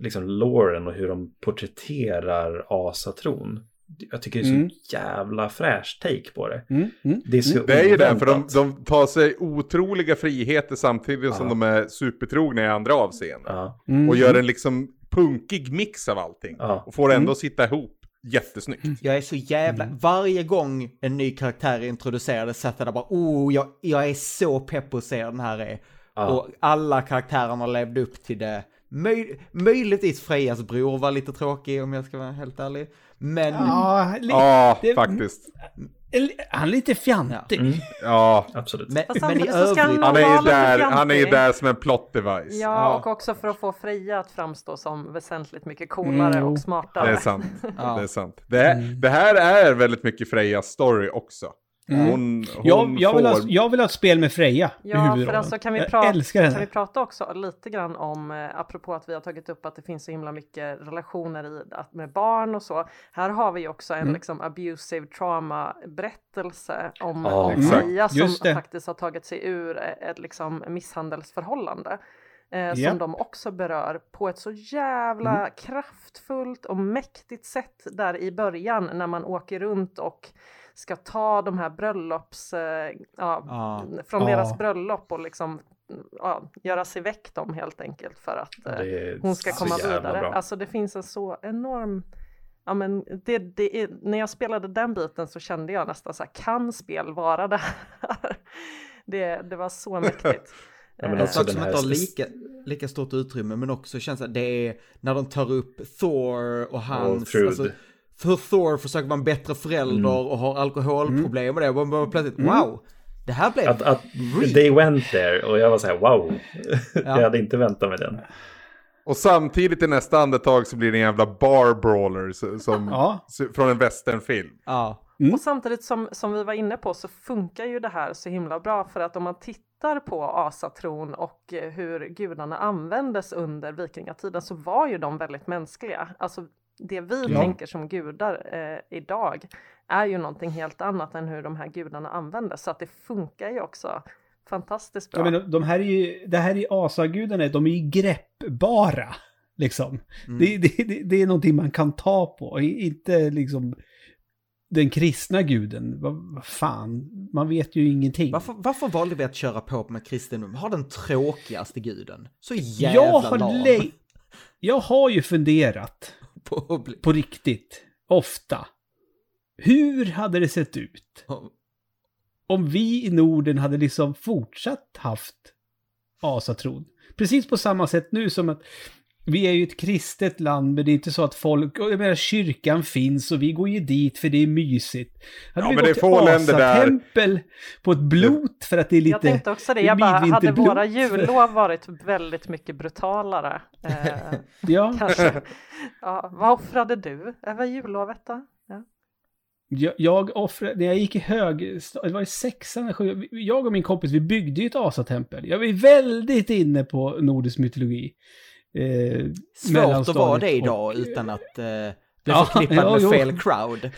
liksom loren och hur de porträtterar asatron. Jag tycker det är så Mm. jävla fräsch take på det. Mm, mm. Det är så Det är ju det, för de, de tar sig otroliga friheter samtidigt som Ja. de är supertrogna i andra avseenden. Ja, Mm. Och gör en liksom punkig mix av allting. Ja. Och får ändå Mm. sitta ihop jättesnyggt. Jag är så jävla... Mm. Varje gång en ny karaktär introducerades satt jag där bara oh, jag, jag är så pepp på att se den här är. Ja. Och alla karaktärerna levde upp till det. Möj, möjligtvis Frejas bror var lite tråkig om jag ska vara helt ärlig. Men... Ja, li, Ja, det- faktiskt. li- han är lite fjantig. Mm. Ja. absolut. Men, men i övrigt... Han är Var ju där, han är ju där som en plot device. Ja, Ja. och också för att få Freja att framstå som väsentligt mycket coolare Mm, och Det smartare. är sant. Ja. Det är sant. Det, här- det här är väldigt mycket Frejas story också. Mm. Hon, hon Jag, jag, vill får... ha, jag vill ha ett spel med Freja i Ja, huvudrollen. för alltså kan vi, prata, kan vi prata också lite grann om, eh, apropå att vi har tagit upp att det finns så himla mycket relationer i att med barn och så. Här har vi också en Mm. liksom abusive trauma berättelse om, Ja, om. Freja som faktiskt har tagit sig ur ett liksom misshandelsförhållande. Eh, Ja. Som de också berör på ett så jävla Mm. kraftfullt och mäktigt sätt där i början när man åker runt och ska ta de här bröllops, eh, ja, Ja. från Ja. deras bröllop och liksom ja, göra sig väck dem helt enkelt för att eh, hon ska komma vidare. bra. Alltså det finns en så enorm Ja, men det, det är, när jag spelade den biten så kände jag nästan så här, kan spel vara det här? Det, det var så mäktigt. Men Eh, En sak som inte har lika, lika stort utrymme men också känns att det är när de tar upp Thor och hans... Alltså, hur Thor försöker vara en bättre förälder och har alkoholproblem och det. Och man bara plötsligt, wow! Det här blev... Att, att they went there och jag var så här wow. Ja. jag hade inte väntat mig den. Och samtidigt i nästa andetag så blir det en jävla bar brawler som, Ja. från en westernfilm. Ja. Mm. Och samtidigt som, som vi var inne på så funkar ju det här så himla bra för att om man tittar på asatron och hur gudarna användes under vikingatiden så var ju de väldigt mänskliga. Alltså det vi Ja. tänker som gudar eh, idag är ju någonting helt annat än hur de här gudarna användes. Så att det funkar ju också fantastiskt bra. Ja, men de här är ju, det här är asagudarna, de är ju greppbara. Liksom. Mm. Det, det, det, det är någonting man kan ta på, inte liksom den kristna guden. Vad, vad fan, man vet ju ingenting. Varför, varför valde vi att köra på med kristendom? Har den tråkigaste guden. Så jävla jag, har jag har ju funderat på bli... på riktigt, ofta. Hur hade det sett ut om vi i Norden hade liksom fortsatt haft asatron? Precis på samma sätt nu som att vi är ju ett kristet land, men det är inte så att folk, jag menar kyrkan finns och vi går ju dit för det är mysigt. Hade Ja, vi men det gått är få länder där- asatempel på ett blot för att det är lite... jag tänkte också det, det jag bara, hade våra jullov varit väldigt mycket brutalare? Eh, Ja, kanske. Ja, vad offrade du över jullovet då? Ja. jag, jag offrade, när jag gick i hög, det var i sexan eller sjuan, jag och min kompis, vi byggde ju ett asatempel. Jag var väldigt inne på nordisk mytologi. Eh, Svårt att vara det idag och- utan att eh, bli Ja, förknippad ja, med jo. fel crowd.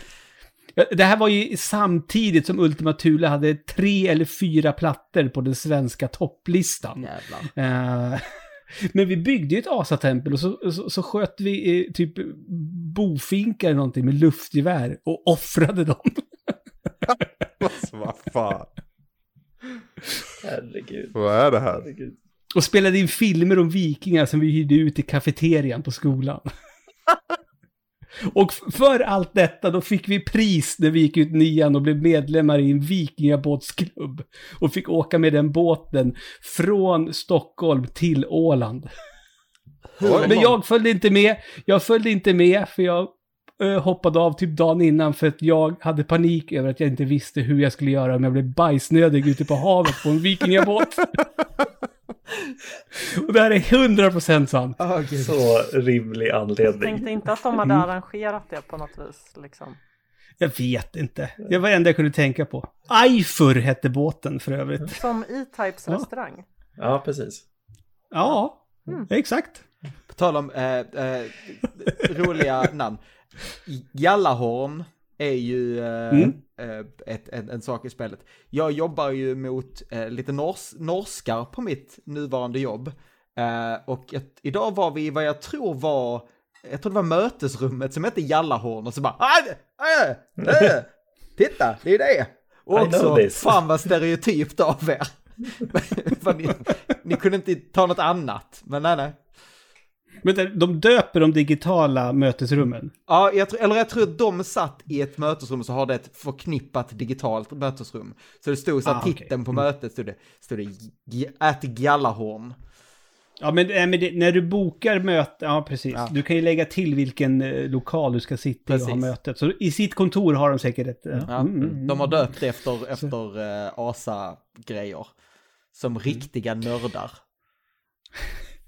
Det här var ju samtidigt som Ultima Thule hade tre eller fyra plattor på den svenska topplistan. Jävlar. Eh, men vi byggde ju ett asatempel och så, så, så sköt vi eh, typ bofinkar eller någonting med luftgevär och offrade dem. Alltså vad fan. Herregud. Vad är det här? Herregud. Och spelade in filmer om vikingar som vi hyrde ut i kafeterian på skolan. och för allt detta då fick vi pris när vi gick ut nian och blev medlemmar i en vikingabåtsklubb. Och fick åka med den båten från Stockholm till Åland. Men jag följde inte med. Jag följde inte med för jag hoppade av typ dagen innan för att jag hade panik över att jag inte visste hur jag skulle göra om jag blev bajsnödig ute på havet på en vikingabåt. Och det här är 100% sant. Gud. Så rimlig anledning. Tänkte inte att de hade arrangerat det på något vis liksom. Jag vet inte. Det var det enda jag kunde tänka på. Eifur hette båten för övrigt. Som E-Types Ja. restaurang. Ja, precis. Ja, Mm. exakt. På tal om eh, eh, roliga namn. Gallahorn är ju eh, Mm. eh, ett, en, en sak i spelet. Jag jobbar ju mot eh, lite nors norskar på mitt nuvarande jobb. Eh, och ett, idag var vi i vad jag tror var, jag tror det var mötesrummet som hette Gallahorn och så bara, äh, äh, titta, det är det. Och också, fan vad stereotypt av er. Ni, ni kunde inte ta något annat, men nej nej. Men de döper de digitala mötesrummen. Ja, jag tror, eller jag tror att de satt i ett mötesrum så har det ett förknippat digitalt mötesrum. Så det stod så här, Ah, titeln på mötet stod det, stod det Ät Gallahorn. Ja, men, äh, men det, när du bokar möte, ja precis. Ja. Du kan ju lägga till vilken eh, lokal du ska sitta i och ha Precis. mötet. Så i sitt kontor har de säkert ett... eh, Ja, mm, mm, De har döpt efter, efter uh, ASA-grejer. Som riktiga nördar.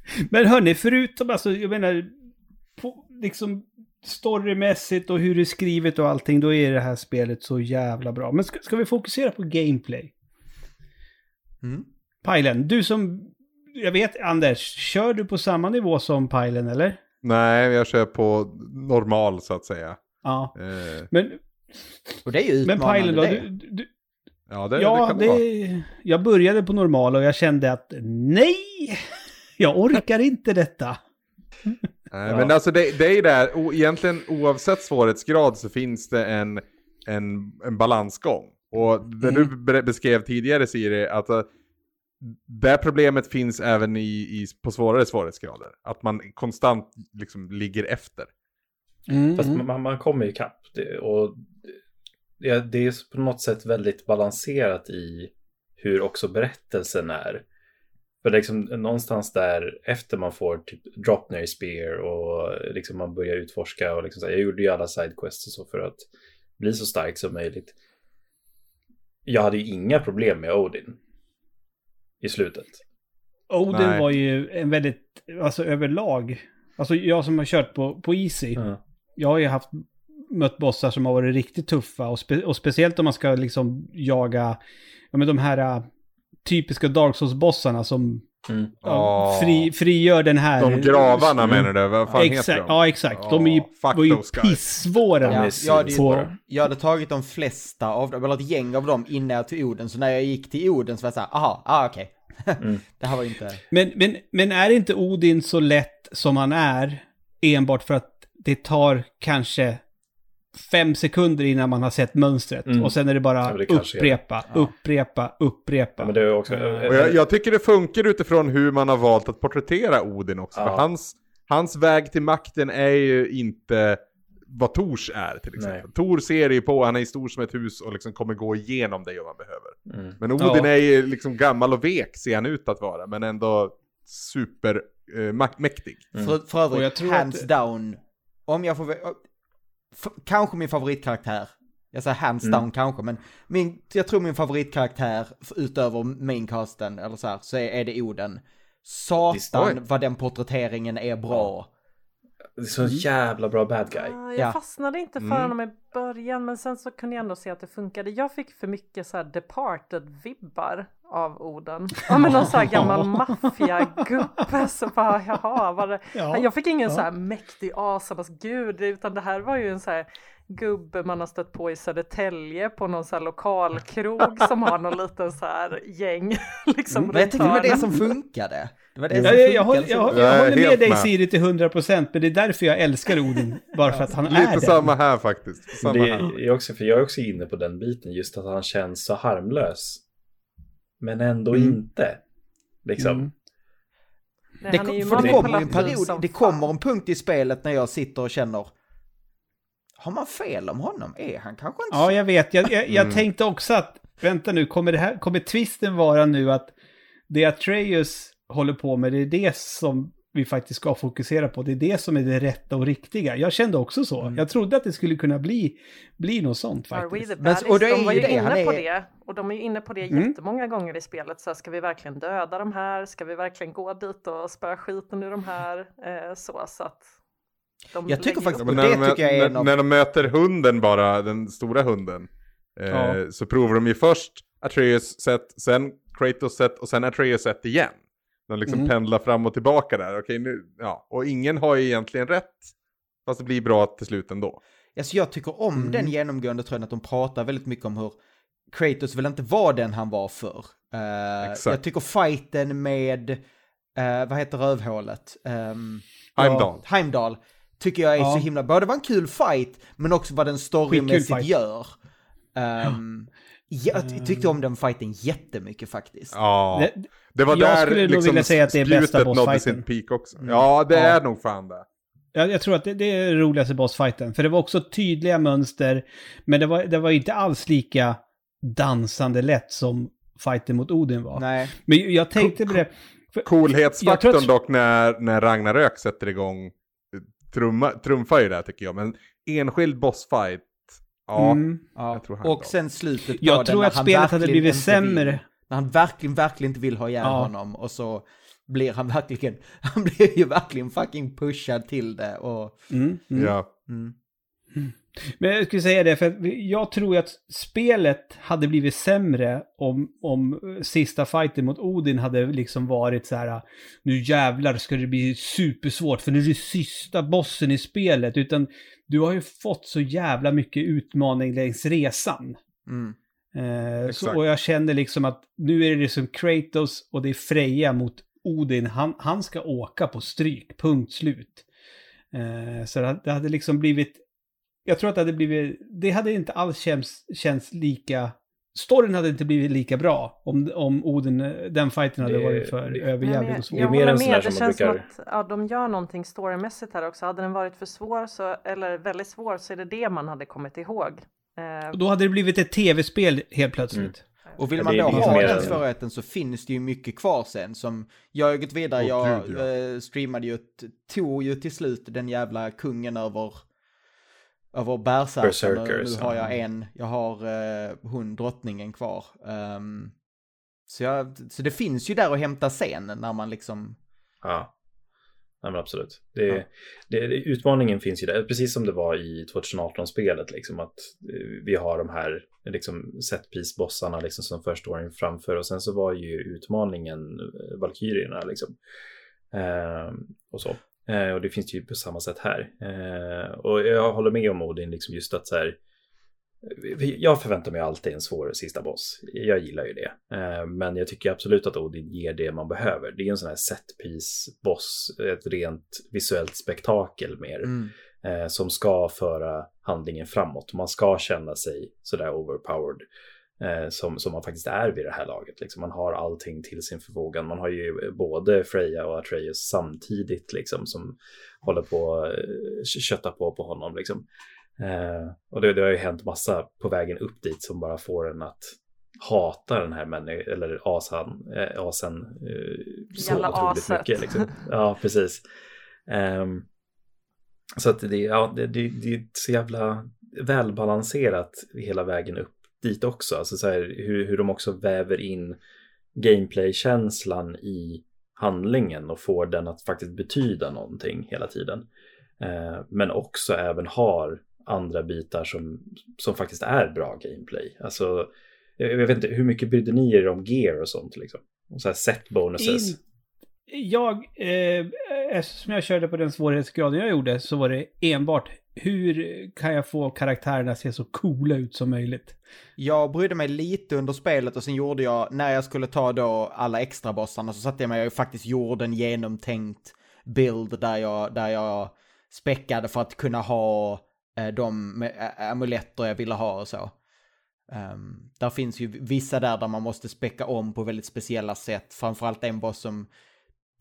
Men hörni, förutom alltså, jag menar, på, liksom storymässigt och hur det är skrivet och allting, då är det här spelet så jävla bra. Men ska, ska vi fokusera på gameplay? Mm. Pajlen, du som, jag vet, Anders, kör du på samma nivå som Pajlen eller? Nej, jag kör på normal så att säga. Ja. Eh, Men, Och det är ju men utmanande Pajlen då? det. Du, du, ja, det, ja, det kan det det, vara. jag började på normal och jag kände att nej, jag orkar inte detta. Nej, Ja. men alltså det, det är där, o, egentligen oavsett svårighetsgrad så finns det en, en, en balansgång. Och det du be- beskrev tidigare Siri, att uh, det problemet finns även i, i, på svårare svårighetsgrader. Att man konstant liksom ligger efter. Mm, Fast mm. man, man kommer ju ikapp. Det, och det, det är på något sätt väldigt balanserat i hur också berättelsen är. För liksom någonstans där efter man får typ Dropner Spear och liksom man börjar utforska och liksom så här, jag gjorde ju alla sidequests och så för att bli så stark som möjligt. Jag hade ju inga problem med Odin i slutet. Odin Nej. var ju en väldigt, alltså överlag, alltså jag som har kört på, på Easy, Ja. jag har ju haft mött bossar som har varit riktigt tuffa och, spe, och speciellt om man ska liksom jaga, ja men de här typiska Dark Souls-bossarna som Mm. ja, Ja. fri, frigör den här... De gravarna Mm. menar du? Vad fan exakt, heter de? Ja, exakt. De är ju, var ju pissvåra. Ja, jag, hade ju, jag hade tagit de flesta av dem, eller ett gäng av dem innan jag tog Oden. Så när jag gick till Oden så var jag såhär, aha, ah, okej. Mm. det här var inte... Men, men, men är inte Odin så lätt som han är enbart för att det tar kanske fem sekunder innan man har sett mönstret Mm. och sen är det bara Ja, det kanske är det. upprepa, upprepa, upprepa. Ja, också... Eh, jag, jag tycker det funkar utifrån hur man har valt att porträttera Odin också. Ja. För hans, hans väg till makten är ju inte vad Tors är till exempel. Nej. Tor ser ju på, han är stor som ett hus och liksom kommer gå igenom dig om man behöver. Mm. Men Odin Ja. är ju liksom gammal och vek ser han ut att vara, men ändå super eh, mäktig. Mm. För, för övrigt, tror hands att- down. Om jag får... kanske min favoritkaraktär. Jag säger hands Mm. down kanske, men min, jag tror min favoritkaraktär utöver maincasten, eller så här, så är, är det Oden. Satan vad den porträtteringen är bra. Det är så en jävla bra bad guy. Ah, jag Ja. fastnade inte för Mm. honom i början men sen så kunde jag ändå se att det funkade. Jag fick för mycket så här departed-vibbar av orden. Ja men någon så här gammal maffiagubbe så bara jaha var det. Ja. Jag fick ingen Ja. så här mäktig asamas gud utan det här var ju en så här gubbe man har stött på i Södertälje på någon så här lokalkrog som har någon liten så här gäng. liksom Men jag tyckte det var det som funkade. Det var det som Jag, jag, jag, håller, jag, jag, Jag är håller med dig med. Siri till 100% men det är därför jag älskar Odin. Bara för att han är Lite samma här faktiskt. Samma Det här. är också, för jag är också inne på den biten, just att han känns så harmlös. Men ändå Mm. inte. Liksom. Mm. Nej, Det, är för det kommer en period, det kommer en punkt i spelet när jag sitter och känner Har man fel om honom? Är han kanske inte Ja, jag vet. Jag, jag, jag Mm. tänkte också att, vänta nu, kommer, det här, kommer twisten vara nu att det Atreus håller på med, det är det som vi faktiskt ska fokusera på. Det är det som är det rätta och riktiga. Jag kände också så. Mm. Jag trodde att det skulle kunna bli, bli något sånt Are we faktiskt. Men- och det är de var ju det, inne på är- det. Och de är ju inne på det Mm. jättemånga gånger i spelet. Så här, ska vi verkligen döda de här? Ska vi verkligen gå dit och spöa skiten ur de här? Eh, så, så att de Jag tycker faktiskt- när, det de, tycker jag är när, av- när de möter hunden bara, den stora hunden. Eh, Ja. Så provar de ju först Atreus sätt, sen Kratos sätt och sen Atreus sätt igen. De liksom Mm. pendlar fram och tillbaka där. Okej, nu, ja. Och ingen har ju egentligen rätt. Fast det blir bra till slut ändå. Alltså jag tycker om Mm. den genomgående tröjan att de pratar väldigt mycket om hur Kratos vill inte vara den han var förr. Eh, Exakt. jag tycker fighten med, eh, vad heter rövhålet? Um, Heimdall. Heimdall. Tycker jag är Ja. så himla, både var en kul fight, men också vad den storymässigt gör. Um, jag tyckte om den fighten jättemycket faktiskt. Ja, Det- det var jag där skulle liksom vilja säga att det är bästa nådde sin peak också. Mm. Ja, det Ja. är nog fan det. Jag, jag tror att det, det är den roligaste bossfighten. För det var också tydliga mönster. Men det var, det var inte alls lika dansande lätt som fighten mot Odin var. Nej. Men jag tänkte på det. Coolhetsfaktorn att- dock när, när Ragnarök sätter igång trumma, trumfar ju det tycker jag. Men enskild bossfight, ja. Mm. Ja. Jag tror Heimdall. och sen slutet på Jag den tror att han spelet hade verkligen blivit inte sämre. Vill, när han verkligen, verkligen inte vill ha ihjäl Ja. honom och så blir han verkligen, han blir ju verkligen fucking pushad till det och... Mm. Mm. Ja. Mm. Men jag skulle säga det, för jag tror att spelet hade blivit sämre om, om sista fighten mot Odin hade liksom varit så här, nu jävlar ska det bli supersvårt för nu är det sista bossen i spelet, utan du har ju fått så jävla mycket utmaning längs resan. Mm. Eh, så, och jag känner liksom att nu är det liksom Kratos och det är Freja mot Odin. Han, han ska åka på stryk, punkt slut. Eh, så det, det hade liksom blivit... Jag tror att det hade blivit... Det hade inte alls känts, känts lika... Storyn hade inte blivit lika bra om, om Odin, eh, den fighten hade Det- varit för överjävlig och svår. Jag mer håller med, det som känns som brukar- att ja, de gör någonting storymässigt här också. Hade den varit för svår, så, eller väldigt svår, så är det det man hade kommit ihåg. Eh, Och då hade det blivit ett tv-spel helt plötsligt. Mm. Och vill Ja, man då ha mer den svårigheten så finns det ju mycket kvar sen som jag har gått vidare, jag gud, ja. eh, streamade ju, tog ju till slut den jävla kungen över över bärsärken. Berserkers, Nu har jag ja. en, jag har uh, hon drottningen kvar. Ehm, så, jag, så det finns ju där att hämta sen när man liksom, Ja. Nej, men absolut. Det, Ja. det, det, utmaningen finns ju där, precis som det var i 2018-spelet. Liksom, att eh, vi har de här liksom, setpiece-bossarna liksom, som först står framför. Och sen så var ju utmaningen eh, Valkyrierna. Liksom. Eh, och så. Eh, och det finns ju på samma sätt här. Eh, och jag håller med om Odin, liksom just att så här, jag förväntar mig alltid en svår sista boss. Jag gillar ju det. Eh, Men jag tycker absolut att Odin ger det man behöver. Det är en sån här setpiece boss, ett rent visuellt spektakel mer. mm, eh, Som ska föra handlingen framåt. Man ska känna sig sådär overpowered. Eh, Som, som man faktiskt är vid det här laget. Liksom man har allting till sin förfogan. Man har ju både Freja och Atreus samtidigt liksom. Som håller på att kötta på på honom liksom. Eh, och det, det har ju hänt massa på vägen upp dit som bara får en att hata den här människan, eller asan, eh, asen eh, så Jävla otroligt aset. mycket. Liksom. Ja, precis. Ehm, så att det, ja, det, det, det är så jävla välbalanserat hela vägen upp dit också. Alltså så här, hur, hur de också väver in gameplay-känslan i handlingen och får den att faktiskt betyda någonting hela tiden. Eh, men också även har andra bitar som, som faktiskt är bra gameplay. Alltså, jag, jag vet inte, hur mycket brydde ni er om gear och sånt liksom? Och så här set bonuses. In, jag, eh, eh eftersom jag körde på den svårighetsgraden jag gjorde så var det enbart hur kan jag få karaktärerna att se så coola ut som möjligt? Jag brydde mig lite under spelet och sen gjorde jag, när jag skulle ta då alla extra bossarna så satte jag mig och faktiskt gjorde en genomtänkt bild där jag, där jag späckade för att kunna ha eh, de amuletter jag ville ha och så. Um, där finns ju vissa där där man måste späcka om på väldigt speciella sätt. Framförallt en boss som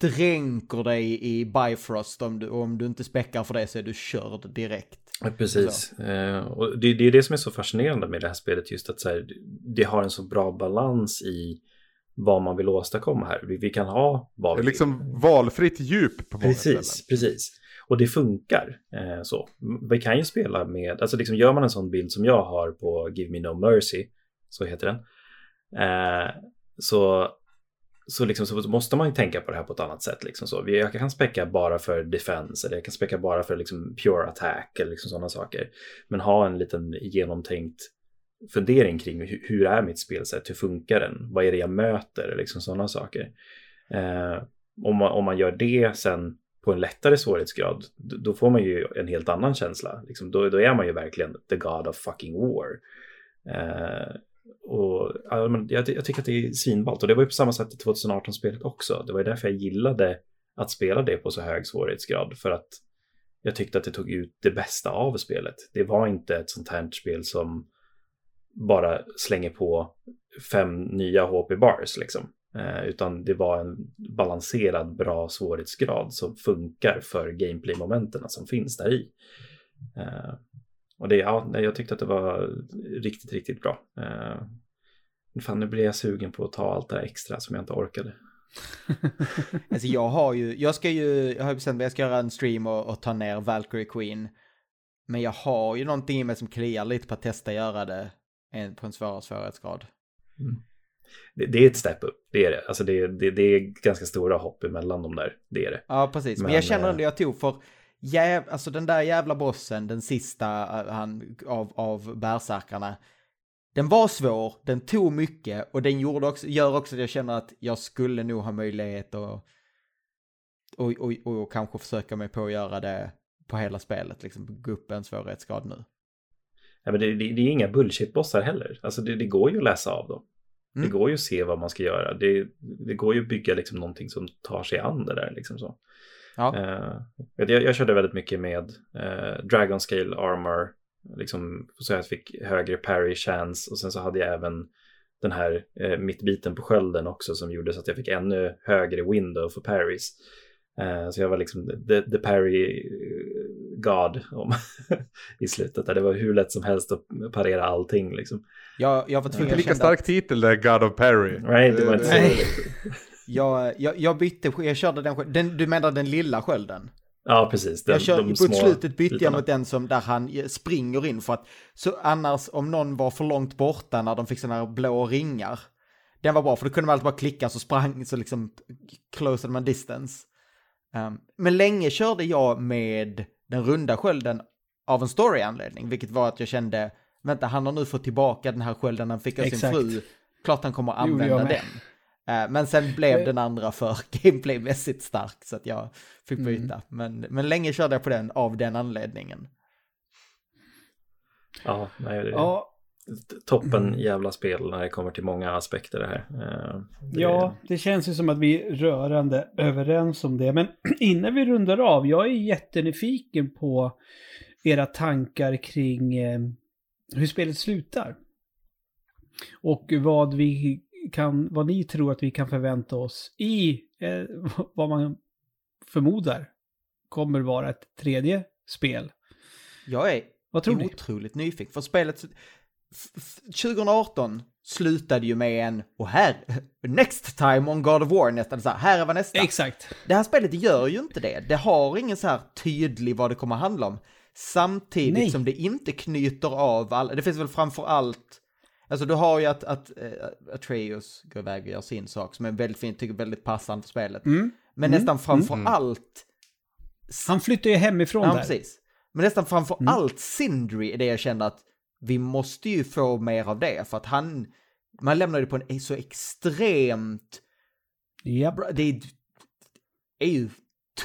dränker dig i Bifrost. Om du, om du inte späckar för det så är du körd direkt. Precis. Eh, och det, det, är det som är så fascinerande med det här spelet. Just att så här, det har en så bra balans i vad man vill åstadkomma här. Vi, vi kan ha vad vi Det är liksom valfritt djup på många Precis, ställen. precis. Och det funkar eh, så. Vi kan ju spela med, alltså liksom gör man en sån bild som jag har på Give Me No Mercy, så heter den. Eh, så så, liksom, så måste man ju tänka på det här på ett annat sätt. Liksom så. Jag kan späcka bara för defense eller jag kan späcka bara för liksom, pure attack eller liksom sådana saker. Men ha en liten genomtänkt fundering kring hur, hur är mitt spelsätt, hur funkar den, vad är det jag möter, liksom sådana saker. Eh, om, man, om man gör det sen på en lättare svårighetsgrad, då får man ju en helt annan känsla. Liksom, då, då är man ju verkligen the God of fucking war. Eh, och, jag, jag, tycker att det är svinballt och det var ju på samma sätt i 2018-spelet också. Det var ju därför jag gillade att spela det på så hög svårighetsgrad för att jag tyckte att det tog ut det bästa av spelet. Det var inte ett sånt här spel som bara slänger på fem nya HP bars liksom. Eh, utan det var en balanserad bra svårighetsgrad som funkar för gameplay-momenten som finns där i. Eh, och det, ja, jag tyckte att det var riktigt, riktigt bra. Eh, fan, nu blir jag sugen på att ta allt det här extra som jag inte orkade. alltså jag har ju, jag ska ju, jag har bestämt mig, jag ska göra en stream och, och, ta ner Valkyrie Queen. Men jag har ju någonting i mig som kliar lite på att testa göra det på en svårare svårighetsgrad. Mm. Det, det, är ett step up, det är det. Alltså det, det, det, är ganska stora hopp emellan de där, det är det. Ja, precis. Men, Men jag känner ändå jag tog för jäv, alltså den där jävla bossen, den sista eh, han, av, av bärsärkarna. Den var svår, den tog mycket och den gjorde också, gör också att jag känner att jag skulle nog ha möjlighet att och, och, och, och kanske försöka mig på att göra det på hela spelet, liksom gå upp en svårighetsgrad nu. Ja, men det, det, det är inga bullshit-bossar heller. Alltså det, det, går ju att läsa av dem. Mm. Det går ju att se vad man ska göra. Det, det går ju att bygga liksom någonting som tar sig an det där. Liksom så. Ja. Uh, jag, jag körde väldigt mycket med uh, Dragon Scale Armor. Liksom, så jag fick högre parry chance och sen så hade jag även den här uh, mittbiten på skölden också som gjorde så att jag fick ännu högre window för parries. Uh, så jag var liksom the, the parry god om, i slutet. Där det var hur lätt som helst att parera allting. Liksom. Jag, jag var tvungen, inte lika stark att... titel där, God of Parry. Nej, det var inte så. Jag, jag, jag bytte, jag körde den, den, du menar den lilla skölden? Ja, precis. Den, jag kör, på slutet bytte bitarna. jag mot den som där han springer in för att så annars om någon var för långt borta när de fick sådana här blå ringar. Den var bra för då kunde man alltid bara klicka så sprang så liksom closade man distance. Um, men länge körde jag med den runda skölden av en story-anledning, vilket var att jag kände, vänta han har nu fått tillbaka den här skölden han fick av sin fru, klart han kommer använda den. Eh, men sen blev den andra för gameplaymässigt stark så att jag fick mm. byta. Mm. Men, men länge körde jag på den av den anledningen. Ja, nej, det är ja. toppen jävla spel när det kommer till många aspekter det här. Eh, det... Ja, det känns ju som att vi är rörande överens om det. Men innan vi rundar av, jag är jättenyfiken på era tankar kring eh, hur spelet slutar. Och vad vi kan, vad ni tror att vi kan förvänta oss i eh, vad man förmodar kommer vara ett tredje spel. Jag är vad tror otroligt ni? nyfiken, för spelet 2018 slutade ju med en, och här, next time on God of War nästan, så här, här är vad nästa. Exakt. Det här spelet gör ju inte det. Det har ingen så här tydlig vad det kommer handla om. Samtidigt Nej. som det inte knyter av alla, det finns väl framför allt Alltså du har ju att, att uh, Atreus går iväg och gör sin sak som är väldigt fint, tycker väldigt passande för spelet. Mm. Men mm. nästan framför mm. allt... Han flyttar ju hemifrån ja, där. precis. Men nästan framför mm. allt Sindri är det jag kände att vi måste ju få mer av det, för att han... Man lämnar det på en så extremt... Yep. Det är, är ju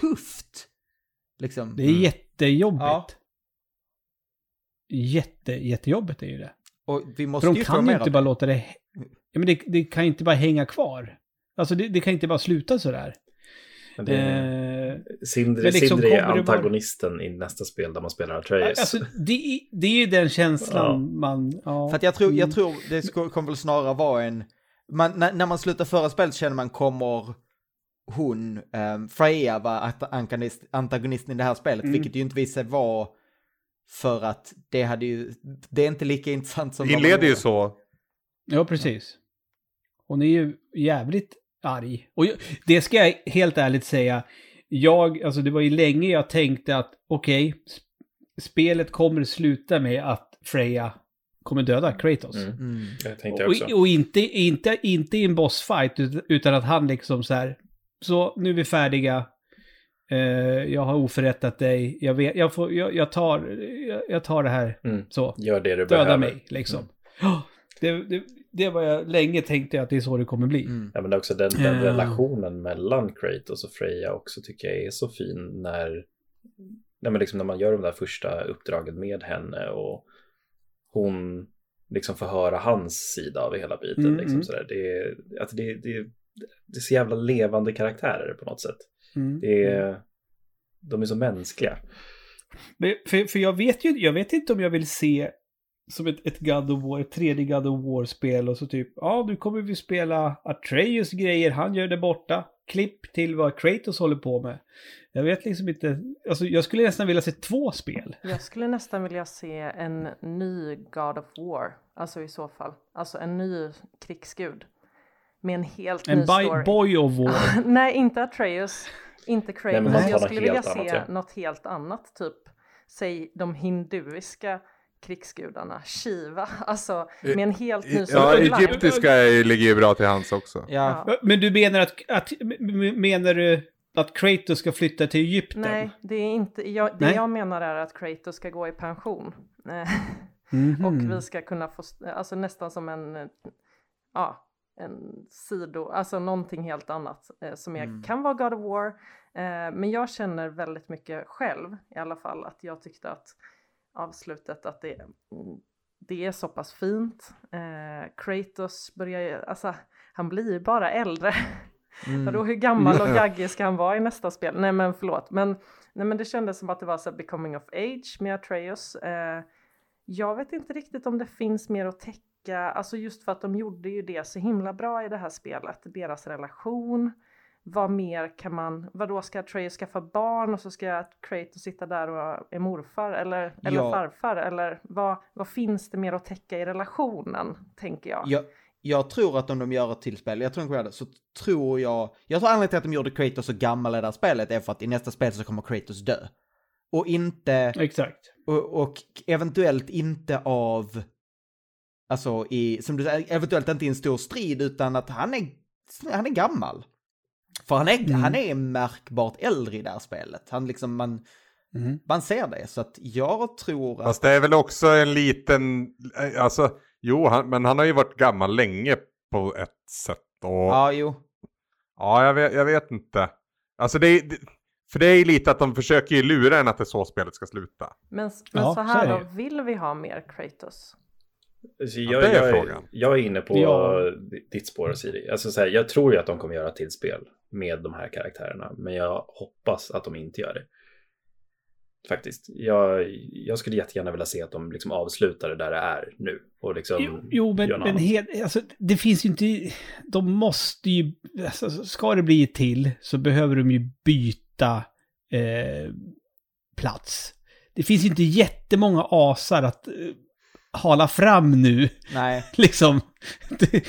tufft. Liksom. Det är jättejobbigt. Ja. jätte, jättejobbigt är ju det. Och vi måste För de ju kan ju inte bara låta det... Ja, men det, det kan ju inte bara hänga kvar. Alltså det, det kan inte bara sluta sådär. Men det, Eh, Sindri, men liksom Sindri är antagonisten i nästa spel där man spelar Atreus. alltså det, är- det är ju den känslan man... Ja. För att jag tror, jag Mm. tror det kommer väl snarare vara en... Man, när, när man slutar förra spelet känner man kommer hon, um, Freja antagonist, antagonisten i det här spelet, Mm. vilket ju inte visar sig vara för att det hade ju, det är inte lika intressant som... Inleder ju så. Ja, precis. Hon är ju jävligt arg. Och jag- det ska jag helt ärligt säga. Jag, alltså det var ju länge jag tänkte att okej, sp- spelet kommer sluta med att Freja kommer döda Kratos. Mm. Mm. Jag tänkte också. Och, och inte, inte, inte i en bossfight, ut- utan att han liksom så här, så nu är vi färdiga. Eh, jag har oförrättat dig. Jag, vet, jag, får, jag, jag, tar, jag, jag tar det här. Mm. Så. Gör det du Döda behöver. mig, liksom. Ja, Det, det, det var jag länge tänkte att det är så det kommer bli. Mm. Ja, men också den, den Eh. relationen mellan Kratos och Freja också tycker jag är så fin när, nej, men liksom när man gör de där första uppdragen med henne och hon liksom får höra hans sida av hela biten. Mm, liksom mm. sådär. Det, är, att det, det, det är så jävla levande karaktärer på något sätt. Mm. Det är, de är så mänskliga. Men för, för jag vet ju jag vet inte om jag vill se som ett, ett God of War, ett tredje God of War-spel och så typ, ja nu kommer vi spela Atreus grejer, han gör det borta. Klipp till vad Kratos håller på med. Jag vet liksom inte, alltså jag skulle nästan vilja se två spel. Jag skulle nästan vilja se en ny God of War, alltså i så fall. Alltså en ny krigsgud. Med en helt En ny by, story. Boy of War. Nej, inte Atreus, inte Nej, Kratos. tar jag skulle vilja se annat, ja. något helt annat, typ säg de hinduiska krigsgudarna, Shiva, alltså med en helt ny Ja, storyline. egyptiska är- ligger ju bra till hands också. Ja, Ja. Men du menar att, att menar du att Kratos ska flytta till Egypten? Nej, det är inte, jag, det Nej. jag menar är att Kratos ska gå i pension. Eh, Mhm. Och vi ska kunna få, alltså nästan som en, eh, ja, en sido, alltså någonting helt annat eh, som är, Mm. kan vara God of War. Eh, men jag känner väldigt mycket själv i alla fall att jag tyckte att avslutet att det, mm, det är så pass fint. Eh, Kratos börjar ju, alltså han blir ju bara äldre. mm. Vadå hur gammal och gaggig ska han vara i nästa spel? Nej men förlåt, men, nej, men det kändes som att det var så becoming of age med Atreus. Eh, jag vet inte riktigt om det finns mer att täcka, alltså just för att de gjorde ju det så himla bra i det här spelet, deras relation. Vad mer kan man, vadå ska Atreus skaffa barn och så ska Kratos sitta där och är morfar eller, eller Ja. farfar eller vad, vad finns det mer att täcka i relationen, tänker jag. Jag, jag tror att om de gör ett till spel, jag tror inte på det, så tror jag, jag tror anledningen till att de gjorde Kratos så gammal i det här spelet är för att i nästa spel så kommer Kratos dö. Och inte, Exakt. och, och eventuellt inte av, alltså i, som du säger, eventuellt inte i en stor strid utan att han är, han är gammal. För han är, Mm. han är märkbart äldre i det här spelet. Han liksom, man, Mm. man ser det. Så att jag tror att... Fast det är väl också en liten, eh, alltså, jo, han, men han har ju varit gammal länge på ett sätt. Och, ja, Ja, jo. jag, vet, jag vet inte. Alltså det är, det- för det är ju lite att de försöker ju lura en att det är så spelet ska sluta. Men, men Ja, så så här är då, vill vi ha mer Kratos? Så Ja, jag, det är jag, frågan. jag är inne på Ja. ditt spår Siri. Alltså, så här, jag tror ju att de kommer göra till spel med de här karaktärerna. Men jag hoppas att de inte gör det. Faktiskt. Jag, jag skulle jättegärna vilja se att de liksom avslutar det där det är nu. Och liksom Jo, jo men, men helt, alltså, det finns ju inte... De måste ju... Alltså, ska det bli till så behöver de ju byta eh, plats. Det finns ju inte jättemånga asar att eh, hala fram nu. Nej. liksom. Det,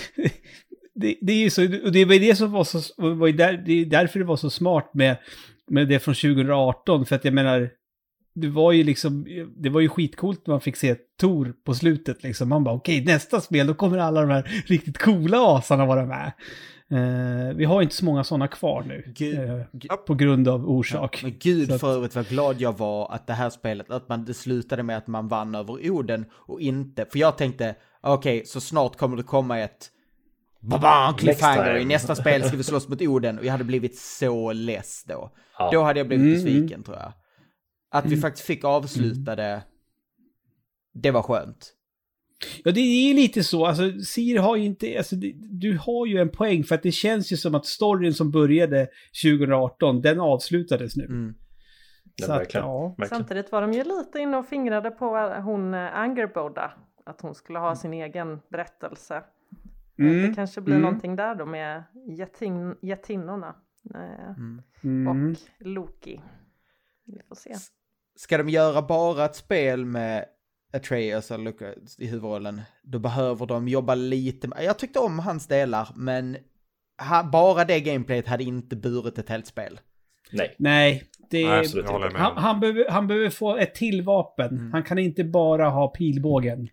det, det är ju så, och det var ju det som var så, var där, det är därför det var så smart med, med det från 2018, för att jag menar, det var ju liksom, det var ju skitcoolt när man fick se Tor på slutet liksom. Man bara okej, nästa spel, då kommer alla de här riktigt coola asarna vara med. Eh, vi har inte så många sådana kvar nu. Gud, eh, på grund av orsak. Men gud att- för övrigt vad glad jag var att det här spelet, att man, det slutade med att man vann över Oden och inte, för jag tänkte, okej, så snart kommer det komma ett babam, cliffhanger, i nästa spel ska vi slåss mot Oden och jag hade blivit så less då. Ja. Då hade jag blivit Mm, besviken tror jag. Att vi faktiskt fick avsluta det det var skönt. Ja, det är lite så. Alltså, Sir har ju inte... Alltså, det, du har ju en poäng för att det känns ju som att storyn som började 2018, den avslutades nu. Mm. Ja, Så att, verkligen. ja. verkligen. Samtidigt var de ju lite inne och fingrade på hon eh, Angerboda, att hon skulle ha sin egen berättelse. Mm, Det kanske blir mm. någonting där då med jättin, jättinnorna eh, Mm. Mm. och Loki. Vi får se. Ska de göra bara ett spel med Atreus och Lucas i huvudrollen, då behöver de jobba lite med... Jag tyckte om hans delar, men bara det gameplayet hade inte burit ett helt spel. Nej, Nej, det Nej, absolut han, han, behöver, han behöver få ett till vapen. Mm. Han kan inte bara ha pilbågen.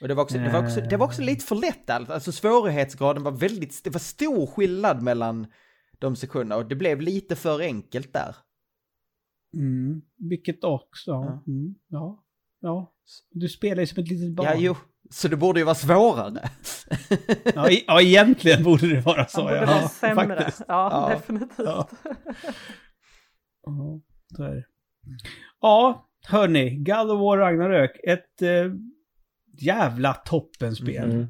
Och det var också, det var också, det var också lite för lätt allt. Alltså svårighetsgraden var väldigt, det var stor skillnad mellan de sektionerna och det blev lite för enkelt där. Mm. Vilket också, ja. Ja. Mm. ja. Ja. Du spelar ju som ett litet barn. Ja, jo. Så det borde ju vara svårare. Ja, i, ja egentligen borde det vara så. Han borde ja. vara sämre. faktiskt. Ja, Ja. definitivt. Ja. Ja, så är det. Ja, hörni. God of War Ragnarök. Ett eh, jävla toppenspel. Mm.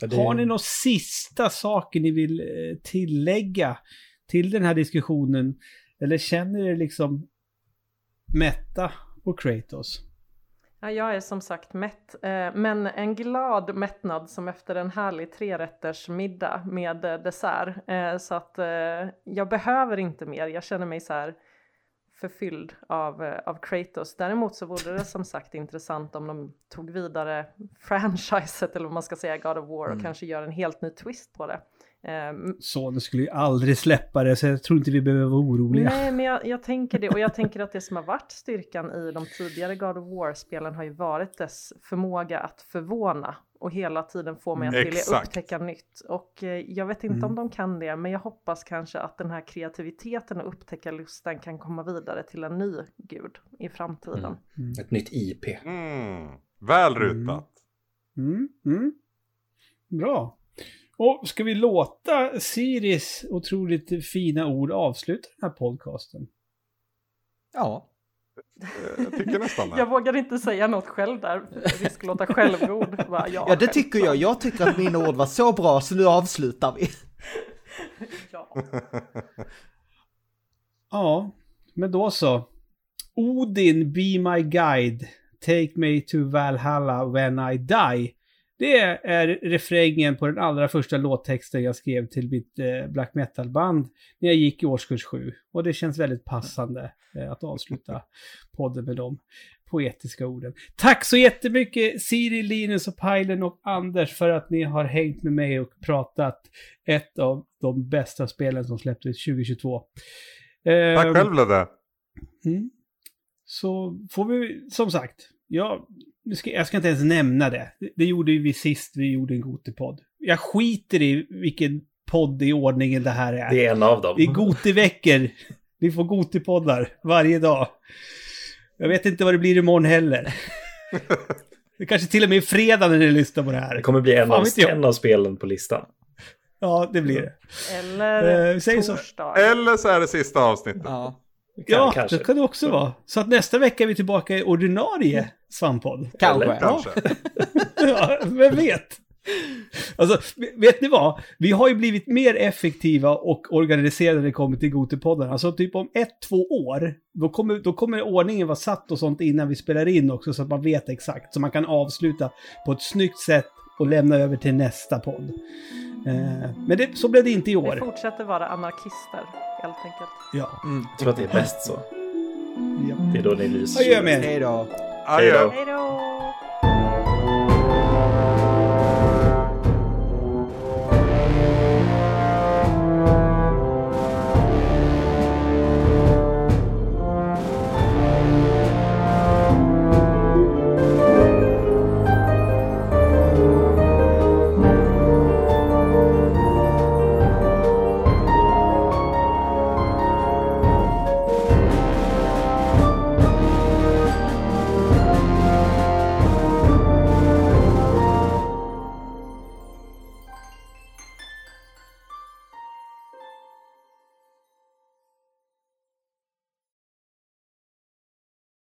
Ja, det- Har ni några sista saker ni vill eh, tillägga till den här diskussionen? Eller känner ni er liksom mätta på Kratos? Ja, jag är som sagt mätt, eh, men en glad mättnad som efter en härlig trerätters middag med eh, dessert. Eh, så att jag behöver inte mer, jag känner mig så här förfylld av, av Kratos. Däremot så vore det som sagt intressant om de tog vidare franchiset, eller vad man ska säga, God of War och Mm. kanske gör en helt ny twist på det. Eh, Sonen skulle ju aldrig släppa det, så jag tror inte vi behöver vara oroliga. Nej, men jag, jag tänker det. Och jag tänker att det som har varit styrkan i de tidigare God of War-spelen har ju varit dess förmåga att förvåna och hela tiden få mig att Mm, vilja exakt. upptäcka nytt. Och eh, jag vet inte om de kan det, men jag hoppas kanske att den här kreativiteten och upptäcka lusten kan komma vidare till en ny gud i framtiden. Mm. Ett nytt IP. Mm. Väl rutat. Mm, mm. Bra. Och ska vi låta Siris otroligt fina ord avsluta den här podcasten? Ja. Eh, Jag tycker nästan Jag det. vågar inte säga något själv där, risk låta självgod. Bara, Ja, det tycker jag. Jag tycker att mina ord var så bra, så nu avslutar vi. Ja. Ja, men då så. Odin, be my guide. Take me to Valhalla when I die. Det är refrängen på den allra första låttexten jag skrev till mitt eh, black metal-band när jag gick i årskurs 7. Och det känns väldigt passande eh, att avsluta podden med de poetiska orden. Tack så jättemycket Siri, Linus och Pajlen och Anders för att ni har hängt med mig och pratat ett av de bästa spelen som släpptes 2022. Tack Ehm, själv Ludde. Mm. Så får vi, som sagt, ska, jag ska inte ens nämna det. det. Det gjorde vi sist vi gjorde en Gotipodd. Jag skiter i vilken podd i ordningen det här är. Det är en av dem. Det är Gotiveckor. Vi får Gotipoddar varje dag. Jag vet inte vad det blir imorgon heller. Det kanske till och med är fredag när ni lyssnar på det här. Det kommer bli en Fan av, en av spelen på listan. Ja, det blir det. Eller Eh, säg så. torsdag. Eller så är det sista avsnittet. Ja, Ja, kanske. det kan det också vara. Så att nästa vecka är vi tillbaka i ordinarie svampodd. kanske. Eller? Ja. Kanske. ja, vem vet? Alltså, vet ni vad? Vi har ju blivit mer effektiva och organiserade när det kommer till Gotipodden. Alltså typ om ett, två år, då kommer, då kommer ordningen vara satt och sånt innan vi spelar in också så att man vet exakt. Så man kan avsluta på ett snyggt sätt och lämna över till nästa podd. Eh, men det, så blev det inte i Vi år. fortsätter vara anarkister, helt enkelt. Ja. Mm. Jag tror att det är bäst så. ja. Det är då ni lyser. Adjö med er. Hej då. Hej då!